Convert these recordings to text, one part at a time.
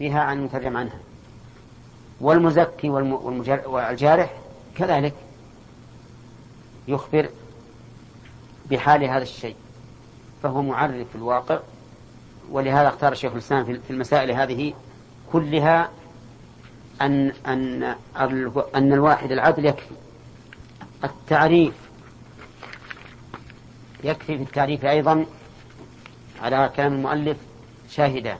بها عن المترجم عنها. والمزكي والجارح كذلك يخبر بحال هذا الشيء فهو معرف في الواقع. ولهذا اختار الشيخ الإسلام في المسائل هذه كلها أن أن أن الواحد العدل يكفي. التعريف يكفي في التعريف أيضا على كلام المؤلف شاهدان.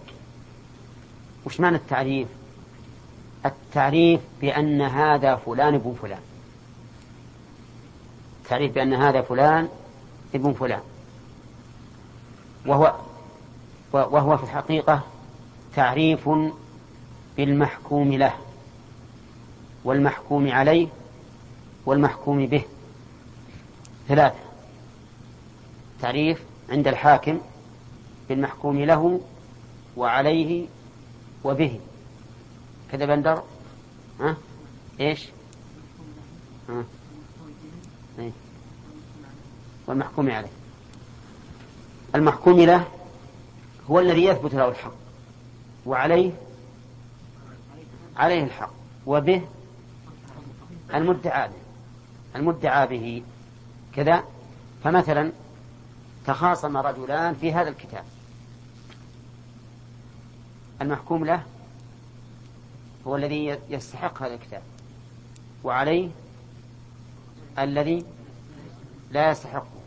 وش معنى التعريف؟ التعريف بأن هذا فلان ابن فلان. التعريف بأن هذا فلان ابن فلان. وهو وهو في الحقيقة تعريف بالمحكوم له والمحكوم عليه والمحكوم به. ثلاثة. تعريف عند الحاكم بالمحكوم له وعليه وبه. كذا بندر ها؟ إيش؟ ها؟ إيه؟ والمحكوم عليه. المحكوم له هو الذي يثبت له الحق. وعليه عليه الحق. وبه المدعى به. المدعى به. كذا. فمثلا تخاصم رجلان في هذا الكتاب. المحكوم له هو الذي يستحق هذا الكتاب وعليه الذي لا يستحقه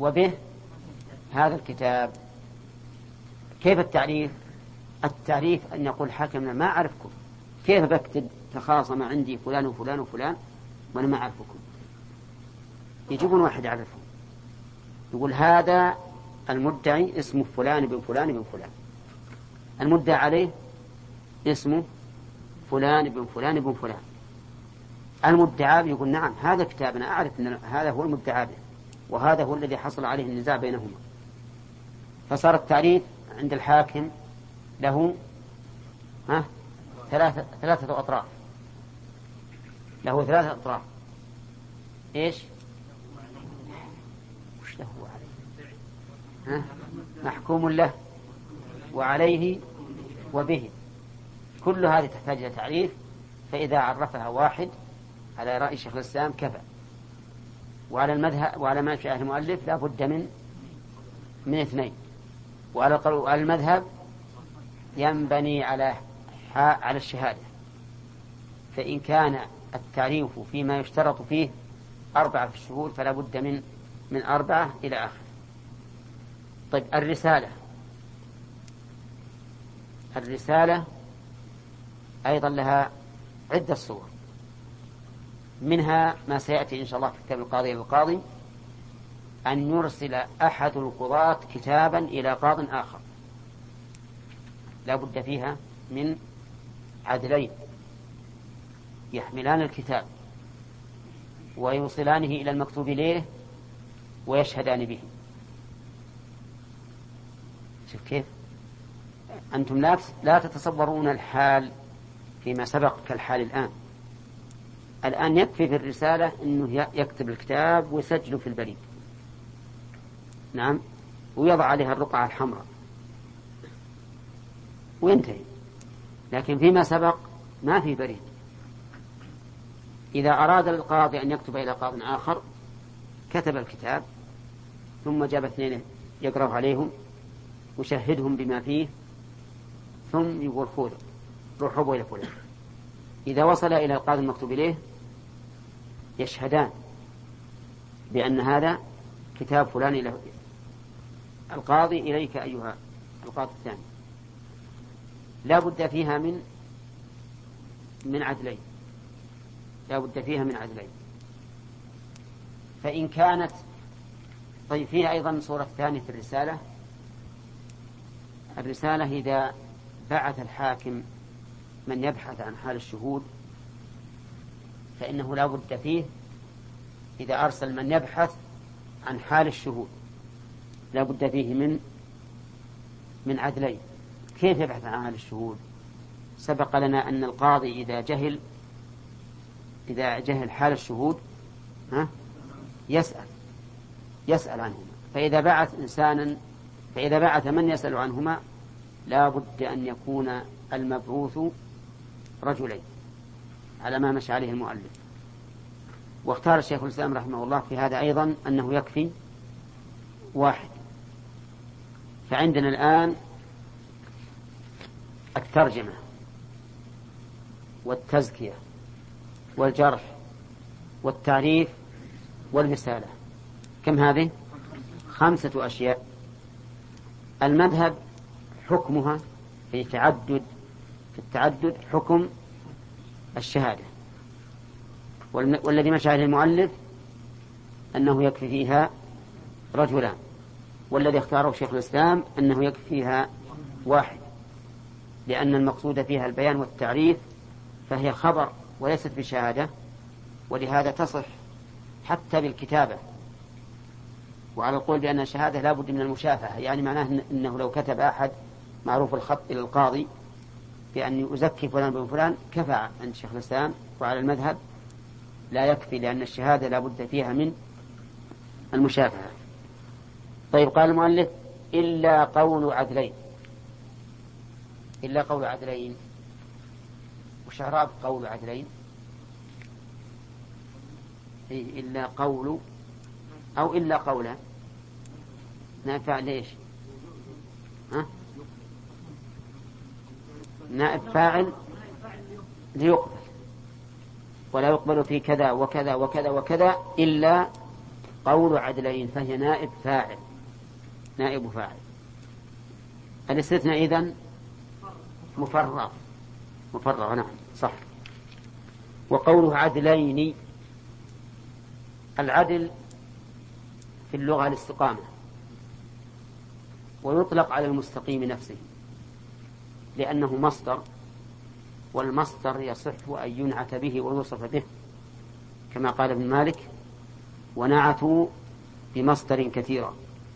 وبه هذا الكتاب. كيف التعريف؟ التعريف أن يقول حاكمنا ما أعرفكم. كيف بكتب؟ تخاصم عندي فلان وفلان وفلان وأنا ما أعرفكم. يجيبون واحد يعرفهم. يقول هذا المدعي اسمه فلان بن فلان بن فلان. المدعى عليه اسمه فلان بن فلان بن فلان. المدعى يقول نعم هذا كتاب أنا أعرف أن هذا هو المدعى به وهذا هو الذي حصل عليه النزاع بينهما. فصار التعريف عند الحاكم له ها ثلاثة, ثلاثة أطراف. له ثلاثة أطراف. إيش؟ وش له عليه. ها؟ محكوم له؟ وعليه وبه. كل هذه تحتاج إلى تعريف. فإذا عرفها واحد على رأي شيخ الإسلام كفى. وعلى المذهب وعلى ما في أهل المؤلف لا بد من من اثنين. وعلى المذهب ينبني على على الشهادة. فإن كان التعريف فيما يشترط فيه أربعة في الشهور فلا بد من من أربعة إلى آخر. طيب الرسالة. الرسالة أيضا لها عدة صور. منها ما سيأتي إن شاء الله في كتاب القاضي القاضي أن يرسل أحد القضاة كتابا إلى قاض آخر. لا بد فيها من عدلين. يحملان الكتاب ويوصلانه إلى المكتوب إليه ويشهدان به. شوف كيف؟ أنتم لا لا تتصورون الحال فيما سبق كالحال الآن. الآن يكفي في الرسالة أنه يكتب الكتاب ويسجله في البريد. نعم. ويضع عليها الرقعة الحمراء. وينتهي. لكن فيما سبق ما في بريد. إذا أراد القاضي أن يكتب إلى قاض آخر كتب الكتاب ثم جاب اثنين يقرأ عليهم وشهدهم بما فيه ثم يقول خذ روحوا إلى فلان. إذا وصل إلى القاضي المكتوب إليه يشهدان بأن هذا كتاب فلان إلى القاضي إليك أيها القاضي الثاني. لا بد فيها من من عدلين. لا بد فيها من عدلين. فإن كانت طيب فيها أيضا صورة ثانية في الرسالة. الرسالة إذا بعث الحاكم من يبحث عن حال الشهود فإنه لا بد فيه إذا أرسل من يبحث عن حال الشهود. لا بد فيه من من عدلين. كيف يبحث عن حال الشهود؟ سبق لنا أن القاضي إذا جهل إذا جهل حال الشهود ها يسأل يسأل عنهما. فإذا بعث إنسانا فإذا بعث من يسأل عنهما؟ لا بد أن يكون المبعوث رجلين على ما مشى عليه المؤلف. واختار الشيخ الإسلام رحمه الله في هذا أيضا أنه يكفي واحد. فعندنا الآن الترجمة والتزكية والجرح والتعريف والرسالة. كم هذه؟ خمسة أشياء. المذهب حكمها في تعدد في التعدد حكم الشهادة. والذي مشى عليه المؤلف أنه يكفي فيها رجلان والذي اختاره شيخ الإسلام أنه يكفي فيها واحد. لأن المقصود فيها البيان والتعريف فهي خبر وليست بشهادة ولهذا تصح حتى بالكتابة. وعلى القول بأن الشهادة لا بد من المشافهة يعني معناه أنه لو كتب أحد معروف الخط إلى القاضي بأن أزكي فلان بن فلان كفى عند شيخ الإسلام وعلى المذهب لا يكفي لأن الشهادة لا بد فيها من المشافهة. طيب قال المؤلف إلا قول عدلين. إلا قول عدلين. وش إعراب قول عدلين. إلا قول أو إلا قولا نافع ليش؟ ها؟ نائب فاعل ليقبل. ولا يقبل في كذا وكذا وكذا وكذا إلا قول عدلين فهي نائب فاعل. نائب فاعل. الاستثناء إذن مفرغ. مفرغ نعم صح. وقوله عدلين العدل في اللغة الاستقامة. ويطلق على المستقيم نفسه. لأنه مصدر والمصدر يصح أن ينعت به ويوصف به كما قال ابن مالك ونعتوا بمصدر كثيرا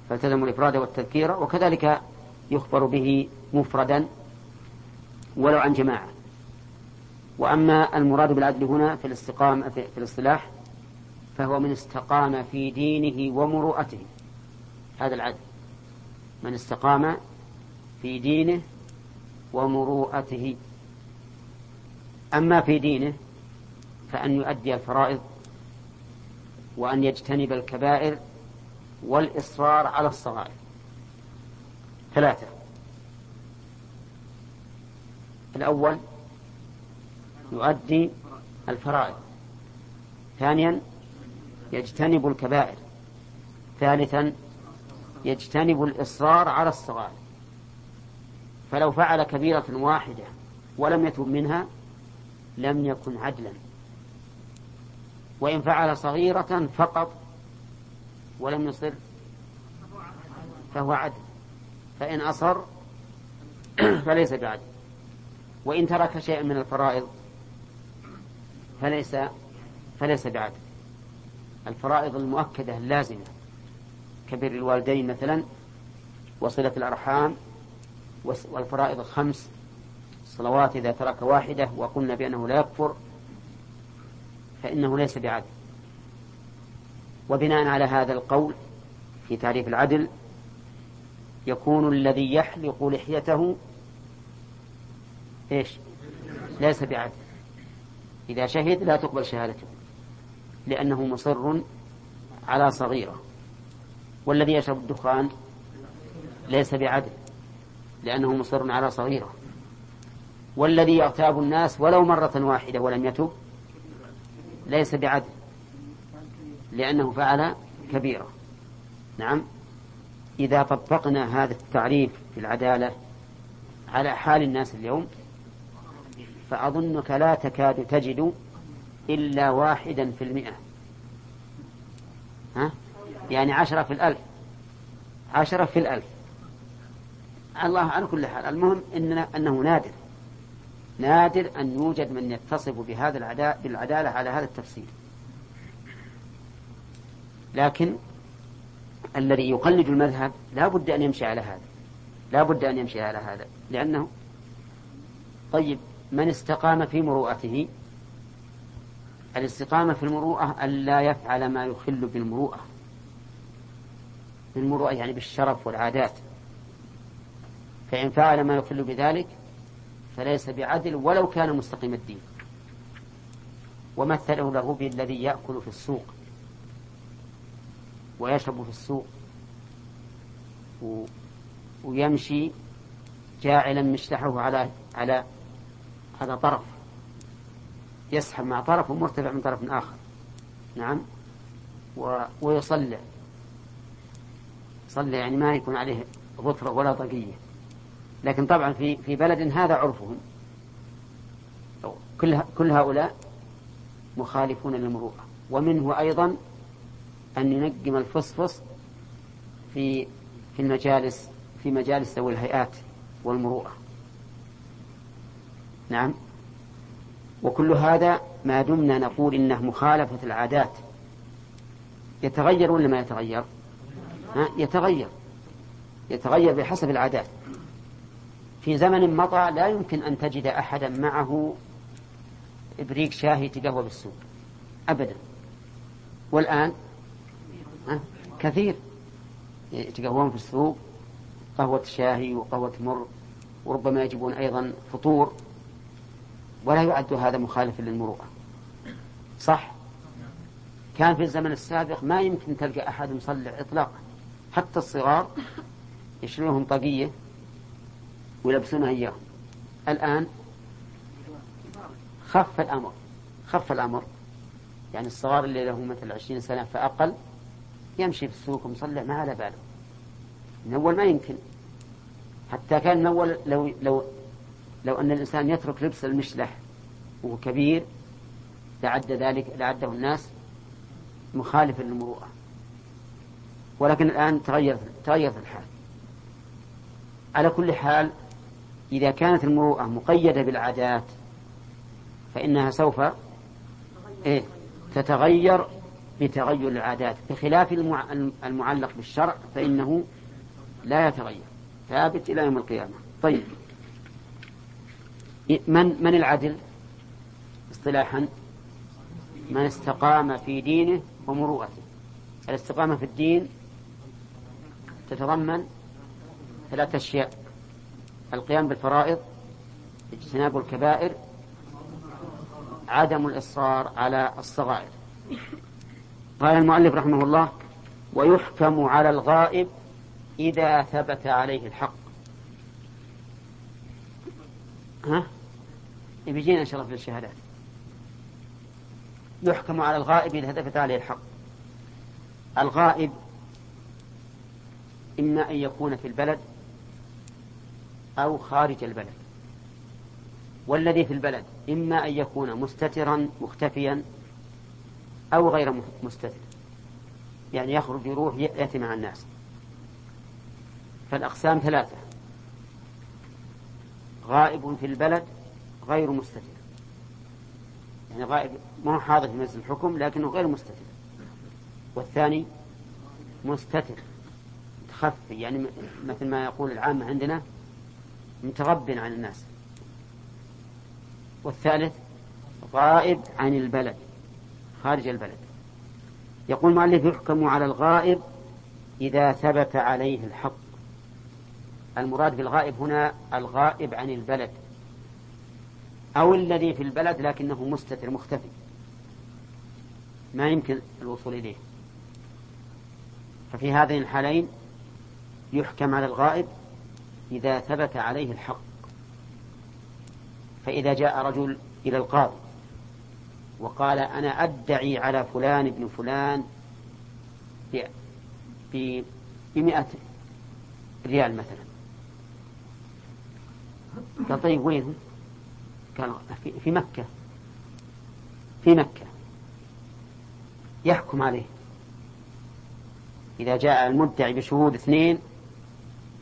فالتزموا الإفراد والتذكير وكذلك يخبر به مفردا ولو عن جماعة. وأما المراد بالعدل هنا في الاستقامة في الاصطلاح فهو من استقام في دينه ومروءته هذا العدل. من استقام في دينه ومروءته. أما في دينه فأن يؤدي الفرائض وأن يجتنب الكبائر والإصرار على الصغائر. ثلاثة. الأول يؤدي الفرائض. ثانيا يجتنب الكبائر. ثالثا يجتنب الإصرار على الصغائر. فلو فعل كبيرة واحدة ولم يتب منها لم يكن عدلا. وإن فعل صغيرة فقط ولم يصر فهو عدل. فإن أصر فليس بعدل. وإن ترك شيئا من الفرائض فليس فليس بعدل. الفرائض المؤكدة اللازمة كبر الوالدين مثلا وصلة الأرحام والفرائض الخمس الصلوات إذا ترك واحدة وقلنا بأنه لا يكفر فإنه ليس بعدل. وبناء على هذا القول في تعريف العدل يكون الذي يحلق لحيته إيش؟ ليس بعدل. إذا شهد لا تقبل شهادته لأنه مصر على صغيرة. والذي يشرب الدخان ليس بعدل. لأنه مصر على صغيرة. والذي يغتاب الناس ولو مرة واحدة ولم يتب ليس بعدل لأنه فعل كبيرة. نعم. إذا طبقنا هذا التعريف في العدالة على حال الناس اليوم فأظنك لا تكاد تجد إلا واحدا في المئة. ها؟ يعني عشرة في الألف. عشرة في الألف. الله على كل حال. المهم إننا أنه نادر. نادر أن يوجد من يتصف بهذا العدالة بالعدالة على هذا التفسير لكن الذي يقلد المذهب لا بد أن يمشي على هذا. لا بد أن يمشي على هذا. لأنه طيب من استقام في مروءته؟ الاستقامة في المروءة ألا يفعل ما يخل بالمروءة. بالمروءة يعني بالشرف والعادات. فإن فعل ما يخل بذلك فليس بعدل ولو كان مستقيم الدين. ومثله له بالذي يأكل في السوق ويشرب في السوق ويمشي جاعلا مشلحه على على على طرف. يسحب مع طرف ومرتفع من طرف آخر. نعم؟ و... ويصلع صلى يعني ما يكون عليه غفرة ولا طقية لكن طبعا في في بلد هذا عرفهم. كل كل هؤلاء مخالفون للمروءة. ومنه أيضا أن ينقم الفصفص في في المجالس في مجالس ذوي الهيئات والمروءة. نعم. وكل هذا ما دمنا نقول إنه مخالفة العادات. يتغير ولا ما يتغير. ها؟ يتغير. يتغير بحسب العادات. في زمن مضى لا يمكن أن تجد أحدا معه إبريق شاهي تقهوى بالسوق أبدا. والآن؟ كثير. يتقهون في السوق. قهوة شاهي وقهوة مر وربما يجيبون أيضا فطور. ولا يعد هذا مخالفا للمروءة. صح؟ كان في الزمن السابق ما يمكن تلقى أحد مصلع إطلاقا. حتى الصغار يشيلونهم طاقية. ويلبسونها إياهم. الآن خف الأمر خف الأمر. يعني الصغار اللي له مثل عشرين سنة فأقل يمشي في السوق ومصلع ما على باله. من أول ما يمكن. حتى كان من أول لو لو لو أن الإنسان يترك لبس المشلح وهو كبير لعد ذلك لعده الناس مخالفا للمروءة. ولكن الآن تغير تغيرت الحال. على كل حال إذا كانت المروءة مقيدة بالعادات فإنها سوف إيه تتغير بتغير العادات. بخلاف المعلق بالشرع فإنه لا يتغير ثابت إلى يوم القيامة. طيب. من من العدل؟ اصطلاحا من استقام في دينه ومروءته. الاستقامة في الدين تتضمن ثلاثة أشياء. القيام بالفرائض اجتناب الكبائر عدم الإصرار على الصغائر. قال المؤلف رحمه الله ويحكم على الغائب إذا ثبت عليه الحق. ها؟ بيجينا في الشهادات. يحكم على الغائب إذا ثبت عليه الحق. الغائب إما أن يكون في البلد أو خارج البلد. والذي في البلد إما أن يكون مستترا مختفيا أو غير مستتر. يعني يخرج يروح يأتي مع الناس. فالأقسام ثلاثة. غائب في البلد غير مستتر. يعني غائب ما هو حاضر في مجلس الحكم لكنه غير مستتر. والثاني مستتر متخفي. يعني مثل ما يقول العامة عندنا متغب عن الناس. والثالث غائب عن البلد خارج البلد. يقول المؤلف يحكم على الغائب إذا ثبت عليه الحق. المراد بالغائب هنا الغائب عن البلد أو الذي في البلد لكنه مستتر مختفي. ما يمكن الوصول إليه. ففي هذين الحالين يحكم على الغائب إذا ثبت عليه الحق. فإذا جاء رجل إلى القاضي وقال أنا أدعي على فلان ابن فلان بمئة ريال مثلا. قال طيب وين قال في مكة. في مكة. يحكم عليه. إذا جاء المدعي بشهود اثنين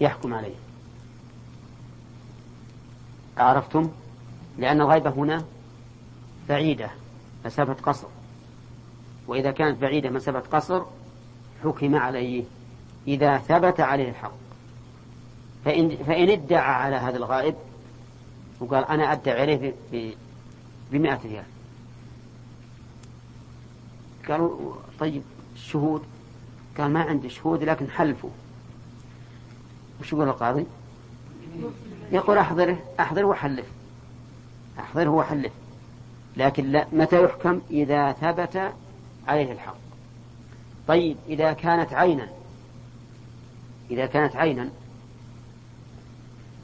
يحكم عليه. عرفتم لأن الغيبة هنا بعيدة مسافة قصر. وإذا كانت بعيدة مسافة قصر حكم عليه. إذا ثبت عليه الحق. فإن, فإن ادعى على هذا الغائب وقال أنا أدعي عليه بمئة ريال. قالوا طيب الشهود قال ما عندي شهود لكن حلفوا. وش يقول القاضي؟ يقول أحضره أحضره وحلف أحضره وحلف لكن لا متى يحكم؟ إذا ثبت عليه الحق. طيب إذا كانت عينا إذا كانت عينا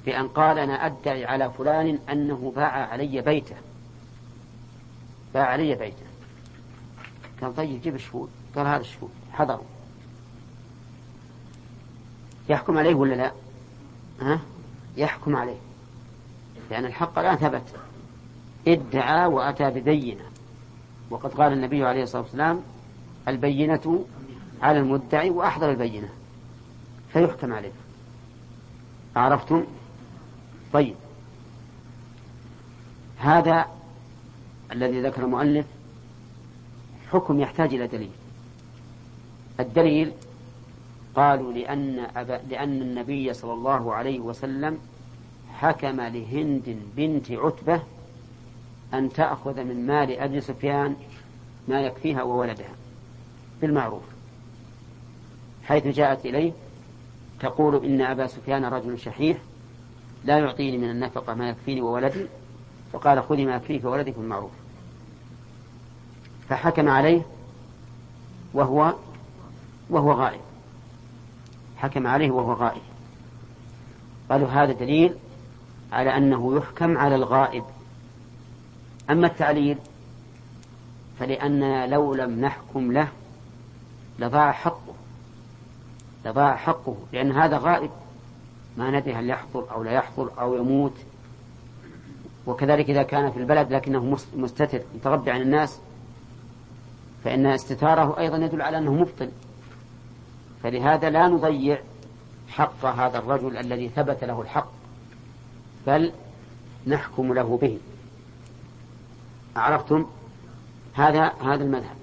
بأن قال أنا أدعي على فلان أنه باع علي بيته. باع علي بيته. قال طيب جيب الشهود. قال هذا الشهود. حضروا يحكم عليه ولا لا؟ ها؟ يحكم عليه. لأن الحق الآن ثبت. ادعى وأتى ببينة. وقد قال النبي عليه الصلاة والسلام البينة على المدعي وأحضر البينة. فيحكم عليه. عرفتم؟ طيب. هذا الذي ذكر المؤلف حكم يحتاج إلى دليل. الدليل قالوا لأن, أبا لأن النبي صلى الله عليه وسلم حكم لهند بنت عتبة أن تأخذ من مال أبي سفيان ما يكفيها وولدها بالمعروف. حيث جاءت إليه تقول إن أبا سفيان رجل شحيح لا يعطيني من النفقة ما يكفيني وولدي فقال خذي ما يكفيك وولدك بالمعروف. فحكم عليه وهو وهو غائب. حكم عليه وهو غائب. قالوا هذا دليل على أنه يحكم على الغائب. أما التعليل فلأننا لو لم نحكم له لضاع حقه لضاع حقه لأن هذا غائب. ما ندري هل يحضر أو لا يحضر أو يموت. وكذلك إذا كان في البلد لكنه مستتر متربع عن الناس فإن استتاره أيضا يدل على أنه مبطل. فلهذا لا نضيع حق هذا الرجل الذي ثبت له الحق بل نحكم له به. عرفتم؟ هذا هذا المذهب.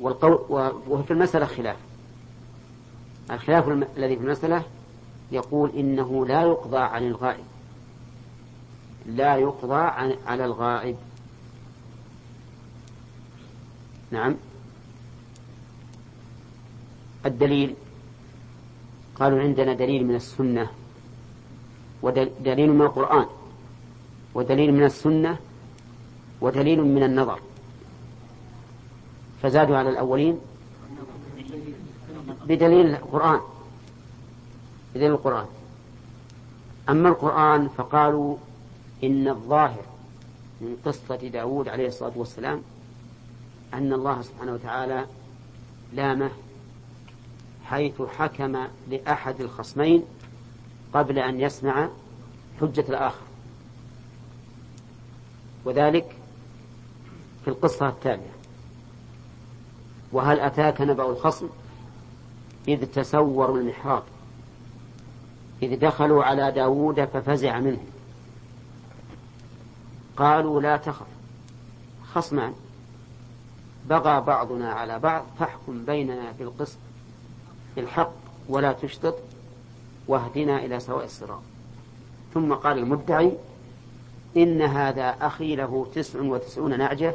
والقول وفي المسألة خلاف. الخلاف الذي في المسألة يقول إنه لا يقضى عن الغائب. لا يقضى عن على الغائب. نعم. الدليل. قالوا عندنا دليل من السنة ودليل من القرآن ودليل من السنة ودليل من النظر. فزادوا على الأولين بدليل القرآن بدليل القرآن. أما القرآن فقالوا إن الظاهر من قصة داود عليه الصلاة والسلام أن الله سبحانه وتعالى لامه حيث حكم لأحد الخصمين قبل أن يسمع حجة الآخر. وذلك في القصة التالية. وهل أتاك نبأ الخصم؟ إذ تسوروا المحراب. إذ دخلوا على داود ففزع منهم قالوا لا تخف خصمان. بغى بعضنا على بعض فاحكم بيننا بالقسط بالحق ولا تشطط واهدنا إلى سواء الصراط. ثم قال المدعي إن هذا أخي له تسع وتسعون نعجة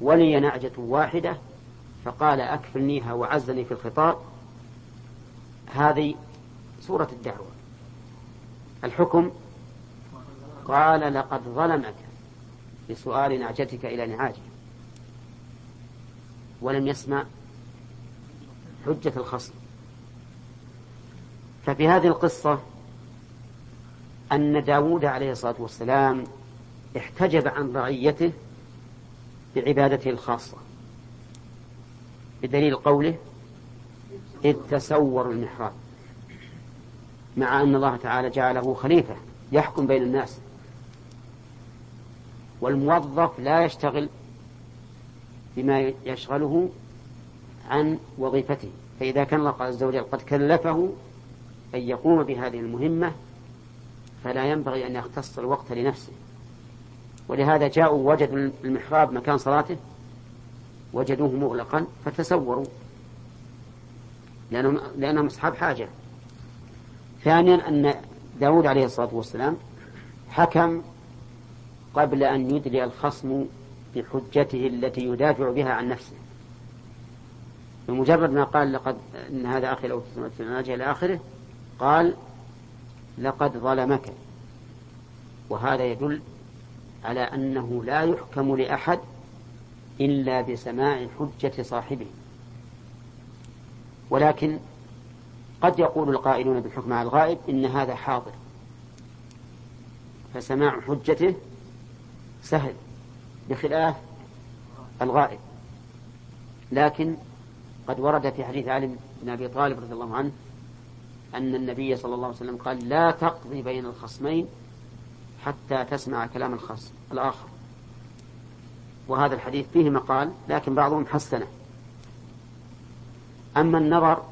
ولي نعجة واحدة فقال أكفلنيها وعزني في الخطاب. هذه سورة الدعوة. الحكم قال لقد ظلمك بسؤال نعجتك إلى نعاجه ولم يسمع حجة الخصم. ففي هذه القصة أن داود عليه الصلاة والسلام احتجب عن رعيته بعبادته الخاصة بدليل قوله إذ تسوروا المحراب مع أن الله تعالى جعله خليفة يحكم بين الناس. والموظف لا يشتغل بما يشغله عن وظيفته فإذا كان الله عز وجل قد كلفه أن يقوم بهذه المهمة فلا ينبغي أن يختص الوقت لنفسه. ولهذا جاءوا وجدوا المحراب مكان صلاته وجدوه مغلقا فتسوروا لأنهم, لأنهم أصحاب حاجة. ثانيا أن داود عليه الصلاة والسلام حكم قبل أن يدلي الخصم بحجته التي يدافع بها عن نفسه. بمجرد ما قال لقد إن هذا أخي لو في إلى آخره قال لقد ظلمك. وهذا يدل على أنه لا يحكم لأحد إلا بسماع حجة صاحبه. ولكن قد يقول القائلون بالحكم على الغائب إن هذا حاضر. فسماع حجته سهل بخلاف الغائب. لكن قد ورد في حديث علي بن أبي طالب رضي الله عنه أن النبي صلى الله عليه وسلم قال لا تقضي بين الخصمين حتى تسمع كلام الخصم الآخر. وهذا الحديث فيه مقال لكن بعضهم حسنه. أما النظر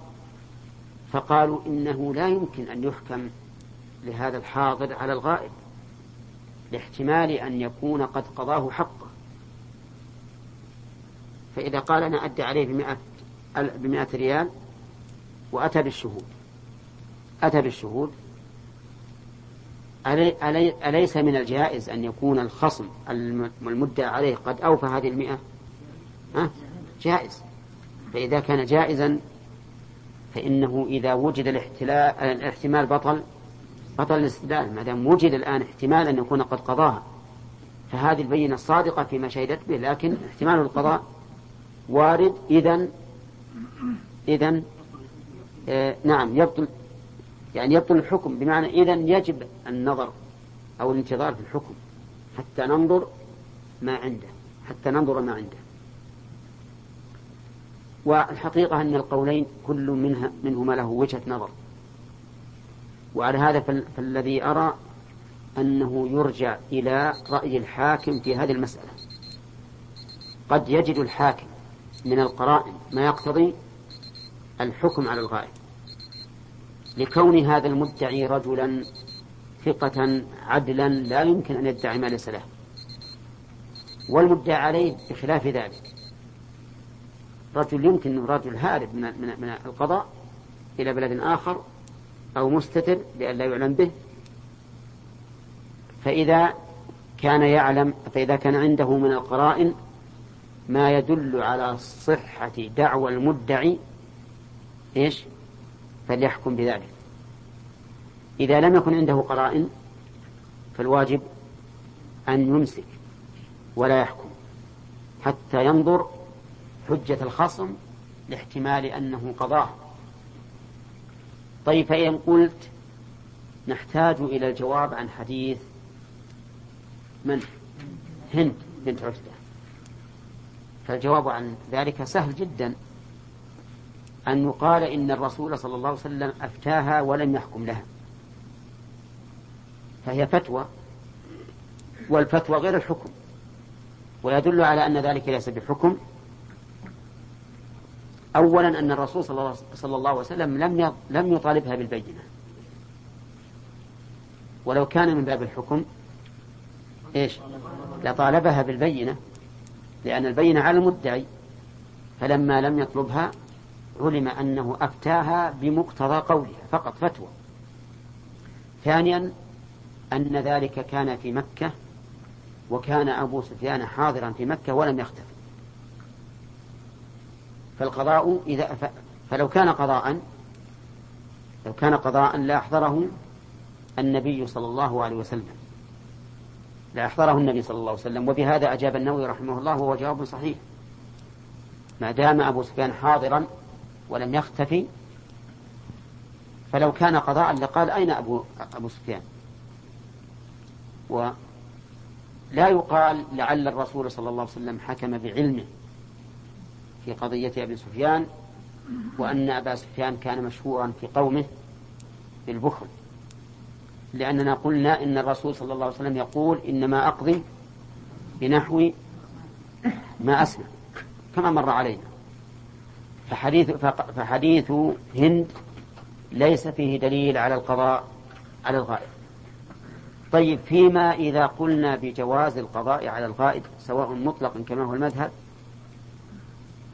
فقالوا إنه لا يمكن أن يحكم لهذا الحاضر على الغائب لاحتمال أن يكون قد قضاه حقه. فإذا قال أنا أدي عليه بمئة, بمئة ريال وأتى بالشهود. أتى بالشهود أليس من الجائز أن يكون الخصم المدعى عليه قد أوفى هذه المئة؟ ها؟ جائز. فإذا كان جائزا فإنه إذا وجد الاحتمال بطل بطل الاستدلال. ما دام وجد الآن احتمال أن يكون قد قضاها. فهذه البينة الصادقة فيما شهدت به لكن احتمال القضاء وارد. إذا إذا آه نعم يبطل يعني يبطل الحكم. بمعنى إذا يجب النظر أو الانتظار في الحكم حتى ننظر ما عنده حتى ننظر ما عنده. والحقيقة أن القولين كل منها منهما له وجهة نظر. وعلى هذا فالذي أرى أنه يرجع إلى رأي الحاكم في هذه المسألة. قد يجد الحاكم من القرائن ما يقتضي الحكم على الغائب. لكون هذا المدعي رجلا ثقة عدلا لا يمكن أن يدعي ما ليس له. والمدعي عليه بخلاف ذلك. رجل يمكن رجل هارب من, من, القضاء إلى بلد آخر أو مستتر لئلا يعلم به. فإذا كان يعلم فإذا كان عنده من القرائن ما يدل على صحة دعوى المدعي إيش؟ فليحكم بذلك. إذا لم يكن عنده قرائن فالواجب أن يمسك ولا يحكم حتى ينظر حجة الخصم لاحتمال أنه قضاه طيب فإن قلت نحتاج إلى الجواب عن حديث من؟ هند بنت عتبة. فالجواب عن ذلك سهل جدا. أن يقال إن الرسول صلى الله عليه وسلم أفتاها ولم يحكم لها. فهي فتوى والفتوى غير الحكم ويدل على أن ذلك ليس بحكم. أولا أن الرسول صلى الله عليه وسلم لم لم يطالبها بالبينة. ولو كان من باب الحكم إيش؟ لطالبها بالبينة لأن البينة على المدعي فلما لم يطلبها علم أنه أفتاها بمقتضى قولها فقط فتوى. ثانيا أن ذلك كان في مكة وكان أبو سفيان حاضرا في مكة ولم يختفي. فالقضاء إذا. فلو كان قضاء لو كان قضاء لأحضره النبي صلى الله عليه وسلم. لأحضره النبي صلى الله عليه وسلم. وبهذا أجاب النووي رحمه الله وهو جواب صحيح. ما دام أبو سفيان حاضرا ولم يختفي فلو كان قضاء لقال أين أبو, أبو سفيان؟ ولا يقال لعل الرسول صلى الله عليه وسلم حكم بعلمه في قضية أبي سفيان وأن أبا سفيان كان مشهورا في قومه بالبخل. لأننا قلنا إن الرسول صلى الله عليه وسلم يقول إنما أقضي بنحو ما أسمع كما مر علينا. فحديث, فحديث هند ليس فيه دليل على القضاء على الغائب. طيب فيما إذا قلنا بجواز القضاء على الغائب سواء مطلقا كما هو المذهب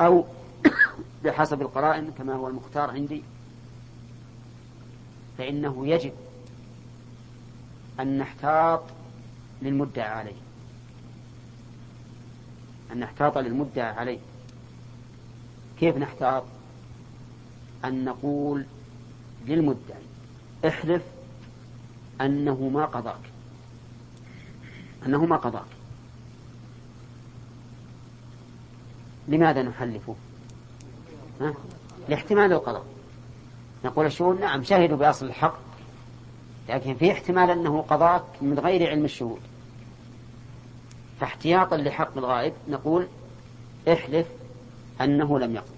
أو بحسب القرائن كما هو المختار عندي فإنه يجب أن نحتاط للمدعى عليه. أن نحتاط للمدعى عليه. كيف نحتاط؟ أن نقول للمدعي احلف أنه ما قضاك. أنه ما قضاك. لماذا نحلفه؟ ها؟ لاحتمال القضاء. نقول الشهود نعم شهدوا بأصل الحق لكن في احتمال أنه قضاك من غير علم الشهود. فاحتياطا لحق الغائب نقول احلف أنه لم يقض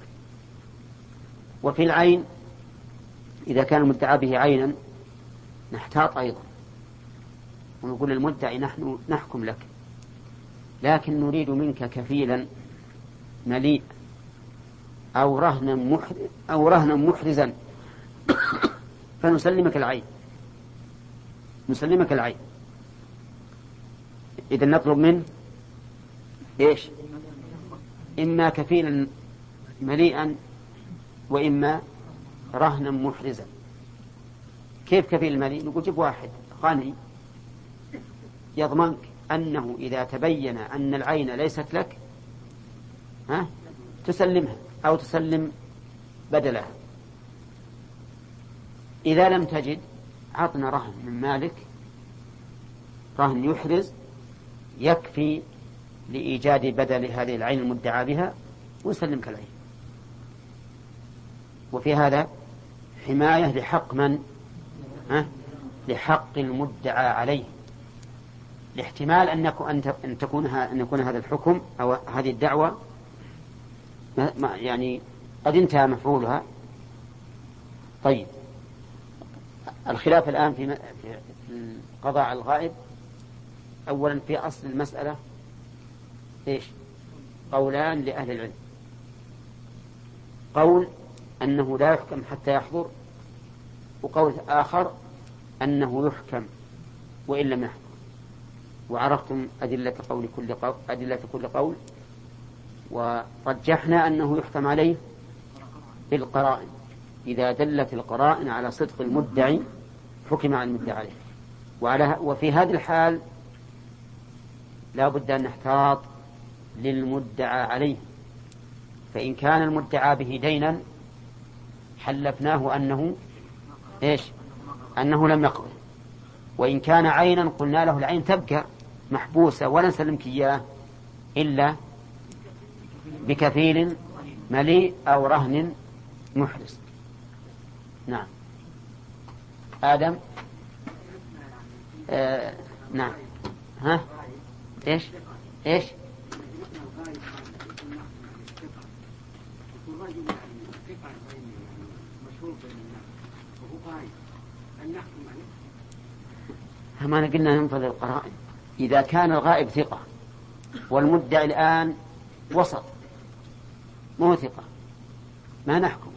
وفي العين إذا كان المدعى به عينا نحتاط أيضا. ونقول للمدعي نحن نحكم لك. لكن نريد منك كفيلا مليء أو رهنا محرز أو رهنا محرزا. فنسلمك العين. نسلمك العين. إذا نطلب منه إيش؟ إما كفيلا مليئا وإما رهنا محرزا. كيف كفيل المليء نقول جيب واحد غني يضمنك أنه إذا تبين أن العين ليست لك ها تسلمها أو تسلم بدلها. إذا لم تجد عطنا رهن من مالك رهن يحرز يكفي لإيجاد بدل هذه العين المدعى بها ويسلمك العين وفي هذا حماية لحق من؟ ها؟ لحق المدعى عليه. لاحتمال أن أن تكون أن يكون هذا الحكم أو هذه الدعوة يعني قد انتهى مفعولها. طيب. الخلاف الآن في القضاء على الغائب. أولا في أصل المسألة. إيش قولان لأهل العلم. قول أنه لا يحكم حتى يحضر وقول آخر أنه يحكم وإن لم يحضر. وعرفتم أدلة قول كل قول أدلة كل قول ورجحنا أنه يحكم عليه بالقرائن. إذا دلت القرائن على صدق المدعي حكم على المدعي عليه. وعلى وفي هذه الحال لا بد أن نحتاط للمدعى عليه. فإن كان المدعى به دينا حلفناه أنه إيش؟ أنه لم يقضي وإن كان عينا قلنا له العين تبقى محبوسة ولا نسلمك إياه إلا بكفيل مليء أو رهن محرز. نعم. آدم؟ آه نعم. ها؟ إيش؟ إيش؟ ما قلنا ننفذ القرائن. إذا كان الغائب ثقة والمدعي الآن وسط مو ثقة؟ ما نحكم.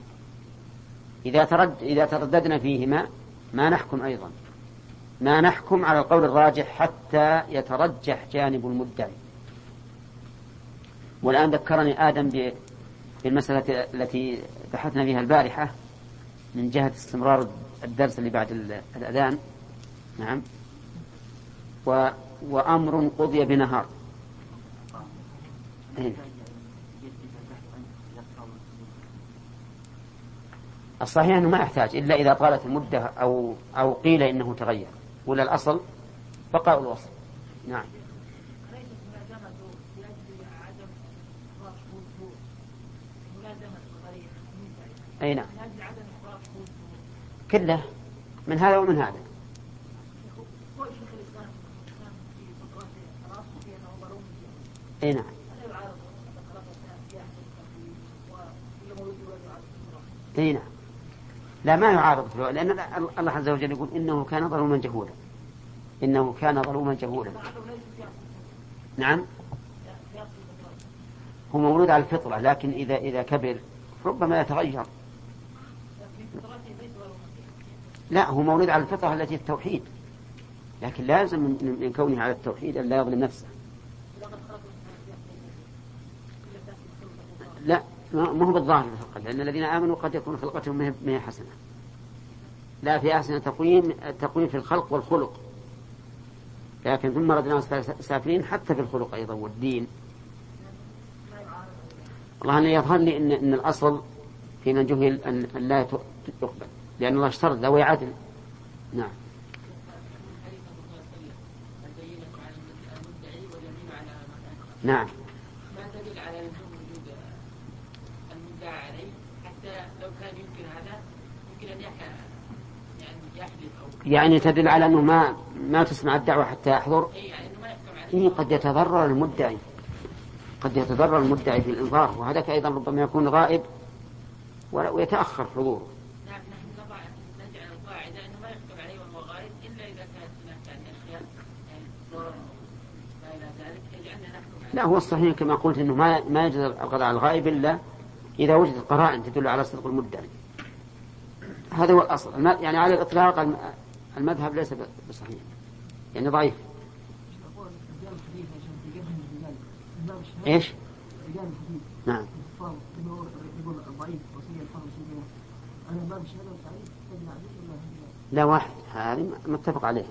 إذا ترد إذا ترددنا فيهما ما نحكم أيضا. ما نحكم على القول الراجح حتى يترجح جانب المدعي. والآن ذكرني آدم بالمسألة التي بحثنا فيها البارحة من جهة استمرار الدرس اللي بعد الأذان. نعم. وأمر قضي بنهار. إيه. الصحيح أنه ما يحتاج إلا إذا طالت المدة أو أو قيل إنه تغير. ولا الأصل؟ بقاء الوصف نعم. أي نعم. كله من هذا ومن هذا. أي نعم. أي نعم. لا ما يعارض لأن الله عز وجل يقول إنه كان ظلوما جهولا. إنه كان ظلوما جهولا. نعم. هو مولود على الفطرة لكن إذا إذا كبر ربما يتغير. لا هو مولود على الفطرة التي التوحيد. لكن لازم من كونه على التوحيد أن لا يظلم نفسه. لا ما هو بالظاهر فقط لأن الذين آمنوا قد يكون خلقتهم ما هي حسنة. لا في أحسن تقويم التقويم في الخلق والخلق. لكن ثم ردنا سافلين حتى في الخلق أيضا والدين. الله أن يظهر لي إن, إن الأصل في من جهل أن لا يقبل لأن الله اشترط ذوي عدل. نعم. نعم. ما تدل على لزوم وجود المدعى عليه؟ حتى لو كان يمكن هذا يمكن أن يحكى يعني يحلف يعني تدل على أنه ما ما تسمع الدعوة حتى يحضر؟ أي يعني إنه ما يحكم عليه إيه قد يتضرر المدعي. قد يتضرر المدعي في الإنظار وهذاك أيضا ربما يكون غائب ويتأخر حضوره نعم نحن نضع نجعل القاعدة أنه ما يحكم عليه وهو غائب إلا إذا كانت هناك يعني أشياء يعني ضرر ما إلى ذلك يجعلنا نحكم عليه لا هو الصحيح كما قلت أنه ما ما يجوز القضاء على الغائب إلا إذا وجدت قرائن تدل على صدق المدعي. هذا هو الأصل. يعني على الإطلاق الم- المذهب ليس بصحيح. يعني ضعيف. الحديث نعم. هذا؟ لا واحد هذه متفق عليه.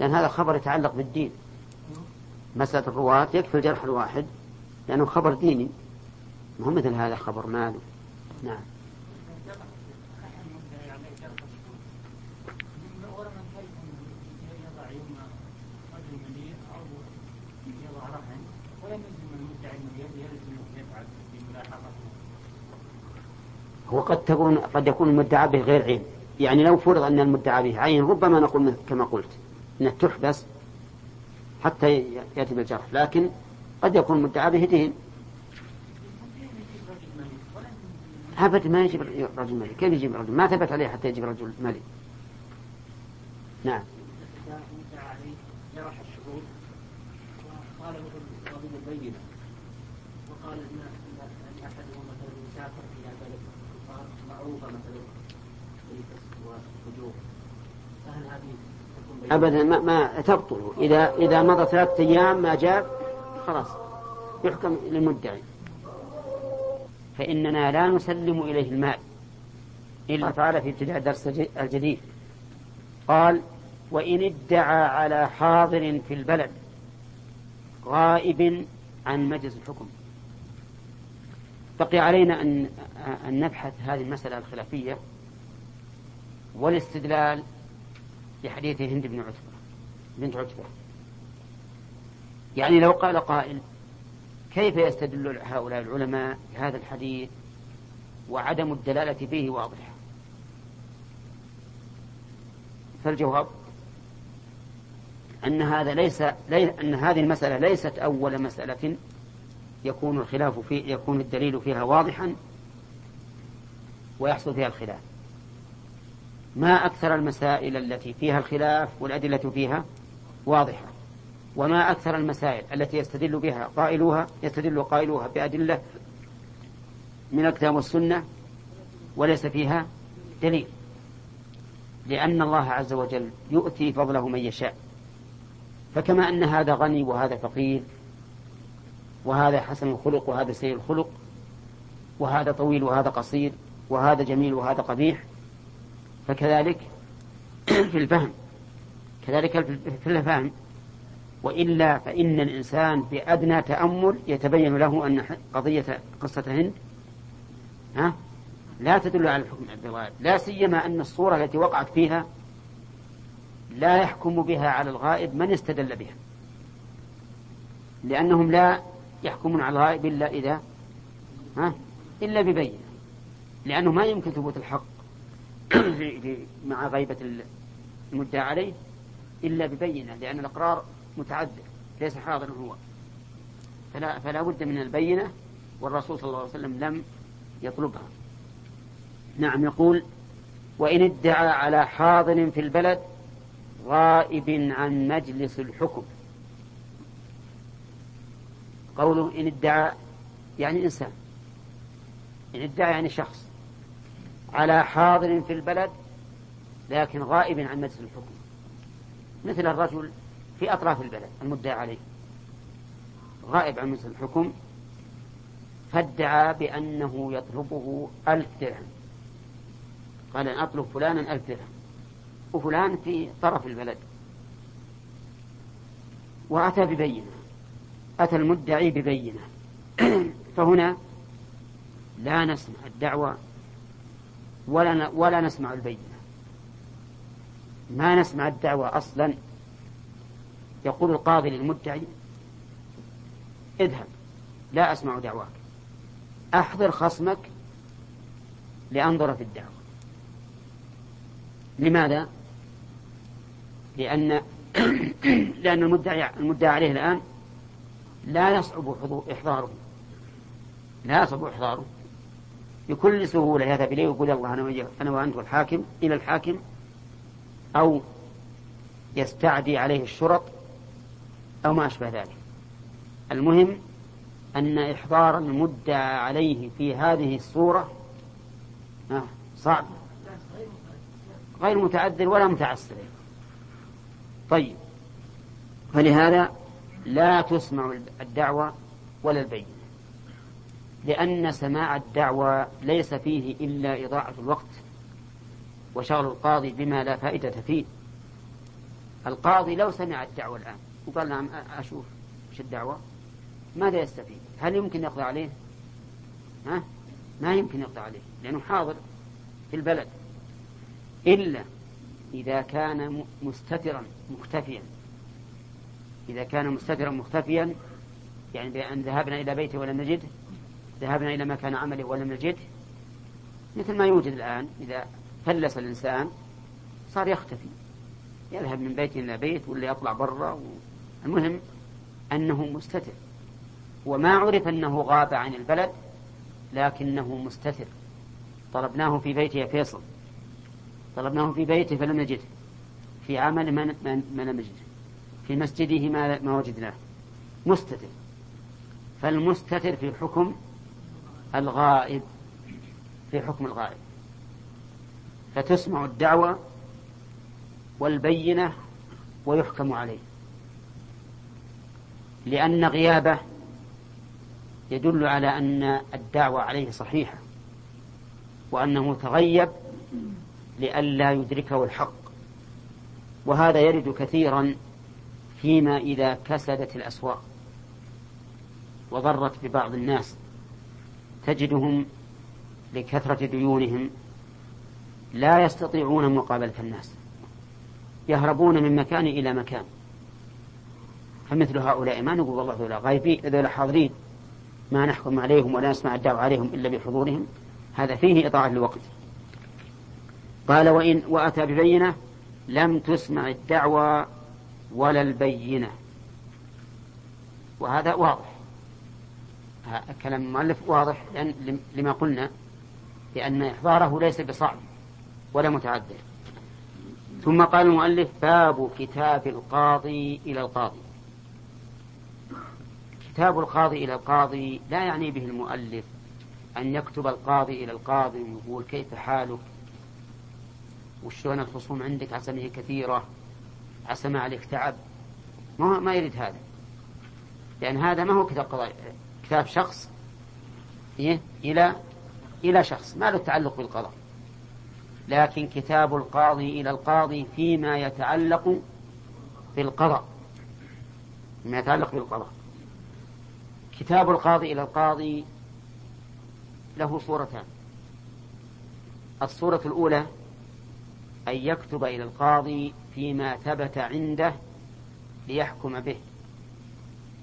لأن هذا خبر يتعلق بالدين. مسألة الرواة يكفي الجرح الواحد لأنه خبر ديني. ما هو مثل هذا خبر مالي نعم. هو قد تكون قد يكون المدعى به غير عين يعني لو فرض أن المدعى به عين ربما نقول كما قلت أنه تحبس حتى يأتي بالجرح لكن قد يكون المدعى به دين أبد ما يجيب رجل ملك. كيف يجيب رجل؟ ما ثبت عليه حتى يجيب رجل ملك. نعم. جرح الشهود وقال إن إن أن أحدهم مثلا يسافر إلى بلد الكفار معروفة مثلا بالفسق والفجور فهل هذه تكون بينة؟ أبدا ما, ما تبطل إذا إذا مضى ثلاثة أيام ما جاب خلاص يحكم للمدعي. فإننا لا نسلم إليه المال إلا تعالى في ابتداء الدرس الج- الجديد. قال وإن ادعى على حاضر في البلد غائب عن مجلس الحكم. بقي علينا أن أن نبحث هذه المسألة الخلافية والاستدلال بحديث هند بن عتبة. بنت عتبة. يعني لو قال قائل كيف يستدل هؤلاء العلماء بهذا الحديث وعدم الدلالة فيه واضحة؟ فالجواب أن هذا ليس لي أن هذه المسألة ليست أول مسألة يكون الخلاف في يكون الدليل فيها واضحا ويحصل فيها الخلاف. ما أكثر المسائل التي فيها الخلاف والأدلة فيها واضحة؟ وما أكثر المسائل التي يستدل بها قائلوها يستدل قائلوها بأدلة من الكتاب والسنة وليس فيها دليل. لأن الله عز وجل يؤتي فضله من يشاء. فكما أن هذا غني وهذا فقير وهذا حسن الخلق وهذا سيء الخلق وهذا طويل وهذا قصير وهذا جميل وهذا قبيح فكذلك في الفهم. كذلك في الفهم. وإلا فإن الإنسان بأدنى تأمل يتبين له أن قضية قصة هند ها؟ لا تدل على الحكم بالغائب لا سيما أن الصورة التي وقعت فيها لا يحكم بها على الغائب من استدل بها. لأنهم لا يحكمون على الغائب إلا إذا ها؟ إلا ببينة. لأنه ما يمكن ثبوت الحق. في مع غيبة المدعى عليه إلا ببينة لأن الإقرار متعذر ليس حاضرا هو. فلا, فلا بد من البينة والرسول صلى الله عليه وسلم لم يطلبها. نعم يقول وإن ادعى على حاضر في البلد غائب عن مجلس الحكم قوله إن ادعى يعني إنسان. إن ادعى يعني شخص. على حاضر في البلد لكن غائب عن مجلس الحكم. مثل الرجل في أطراف البلد المدعى عليه. غائب عن مجلس الحكم فادعى بأنه يطلبه ألف درهم. قال أن أطلب فلانا ألف درهم. وفلان في طرف البلد. وأتى ببينة. أتى المدعي ببينة. فهنا لا نسمع الدعوة ولا ولا نسمع البينة. ما نسمع الدعوة أصلا. يقول القاضي للمدعي اذهب لا أسمع دعواك. أحضر خصمك لأنظر في الدعوة. لماذا؟ لأن لأن المدعي المدعى عليه الآن لا يصعب إحضاره. لا يصعب إحضاره. بكل سهولة. يذهب إليه ويقول الله أنا أنا وأنت والحاكم إلى الحاكم أو يستعدي عليه الشرط أو ما أشبه ذلك. المهم أن إحضار المدعى عليه في هذه الصورة صعب. غير متعذر ولا متعسر. طيب. فلهذا لا تسمع الدعوة ولا البينة. لأن سماع الدعوة ليس فيه إلا إضاعة الوقت وشغل القاضي بما لا فائدة فيه. القاضي لو سمع الدعوة الآن وقال نعم أشوف إيش الدعوة ماذا يستفيد؟ هل يمكن يقضي عليه؟ ها؟ ما يمكن يقضي عليه لأنه حاضر في البلد. إلا إذا كان مستترا مختفيا. إذا كان مستترا مختفيا يعني بأن ذهبنا إلى بيته ولم نجده ذهبنا إلى مكان عمله ولم نجده. مثل ما يوجد الآن إذا فلس الإنسان صار يختفي. يذهب من بيت إلى بيت ولا يطلع برا. المهم أنه مستتر. وما عرف أنه غاب عن البلد لكنه مستتر. طلبناه في بيته يا فيصل. طلبناه في بيته فلم نجده. في عمل ما, ما لم نجده. في مسجده ما, ما وجدناه. مستتر. فالمستتر في حكم الغائب في حكم الغائب. فتسمع الدعوة والبينة ويحكم عليه. لأن غيابه يدل على أن الدعوة عليه صحيحة وأنه تغيب لئلا يدركه الحق. وهذا يرد كثيرا فيما إذا كسدت الأسواق وضرت ببعض الناس. تجدهم لكثرة ديونهم لا يستطيعون مقابلة الناس يهربون من مكان إلى مكان. فمثل هؤلاء ما نقول والله ذولا غايبين ذولا حاضرين. ما نحكم عليهم ولا نسمع الدعوة عليهم إلا بحضورهم. هذا فيه إضاعة للوقت. قال وإن وأتى ببينة لم تسمع الدعوة ولا البينة. وهذا واضح. كلام المؤلف واضح لأن لما قلنا لأن إحضاره ليس بصعب ولا متعذر ثم قال المؤلف باب كتاب القاضي إلى القاضي. كتاب القاضي إلى القاضي لا يعني به المؤلف أن يكتب القاضي إلى القاضي ويقول كيف حالك؟ وشلون الخصوم عندك؟ عسى هي كثيرة. عسى ما عليك تعب. ما, ما يريد هذا. لأن هذا ما هو كتاب قضاء. كتاب شخص إيه؟ إلى إلى شخص ما له تعلق بالقضاء. لكن كتاب القاضي إلى القاضي فيما يتعلق بالقضاء. فيما يتعلق بالقضاء. كتاب القاضي إلى القاضي له صورتان. الصورة الأولى أن يكتب إلى القاضي فيما ثبت عنده ليحكم به.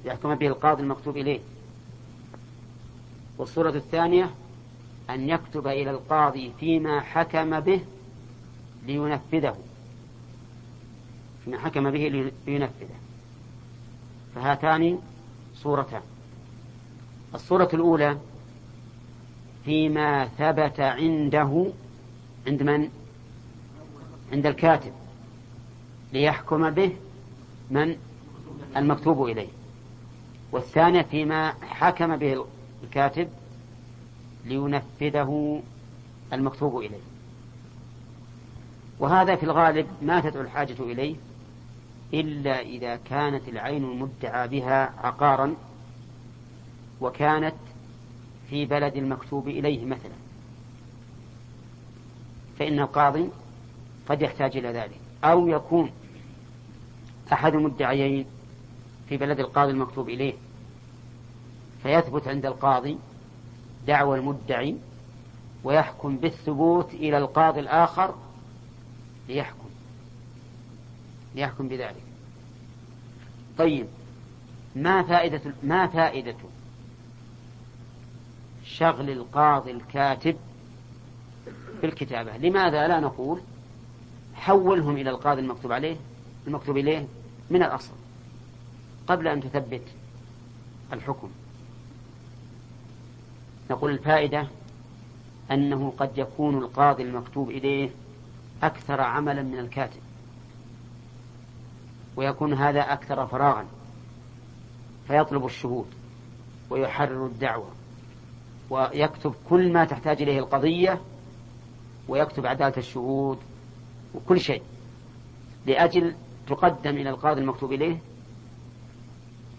يحكم به القاضي المكتوب إليه. والصورة الثانية أن يكتب إلى القاضي فيما حكم به لينفذه. فيما حكم به لينفذه. فهاتان صورتان. الصورة الأولى فيما ثبت عنده عند من؟ عند الكاتب. ليحكم به من؟ المكتوب إليه. والثانية فيما حكم به الكاتب لينفذه المكتوب إليه. وهذا في الغالب ما تدعو الحاجة إليه إلا إذا كانت العين المدعى بها عقارا وكانت في بلد المكتوب إليه مثلا. فإن القاضي قد يحتاج إلى ذلك. أو يكون أحد المدعيين في بلد القاضي المكتوب إليه فيثبت عند القاضي دعوى المدعي ويحكم بالثبوت إلى القاضي الآخر ليحكم ليحكم بذلك. طيب ما فائدة ما فائدة شغل القاضي الكاتب بالكتابة لماذا لا نقول حولهم إلى القاضي المكتوب عليه المكتوب إليه من الأصل قبل أن تثبت الحكم؟ نقول الفائدة أنه قد يكون القاضي المكتوب إليه أكثر عملا من الكاتب ويكون هذا أكثر فراغا فيطلب الشهود ويحرر الدعوة ويكتب كل ما تحتاج إليه القضية ويكتب عدالة الشهود وكل شيء. لأجل تقدم إلى القاضي المكتوب إليه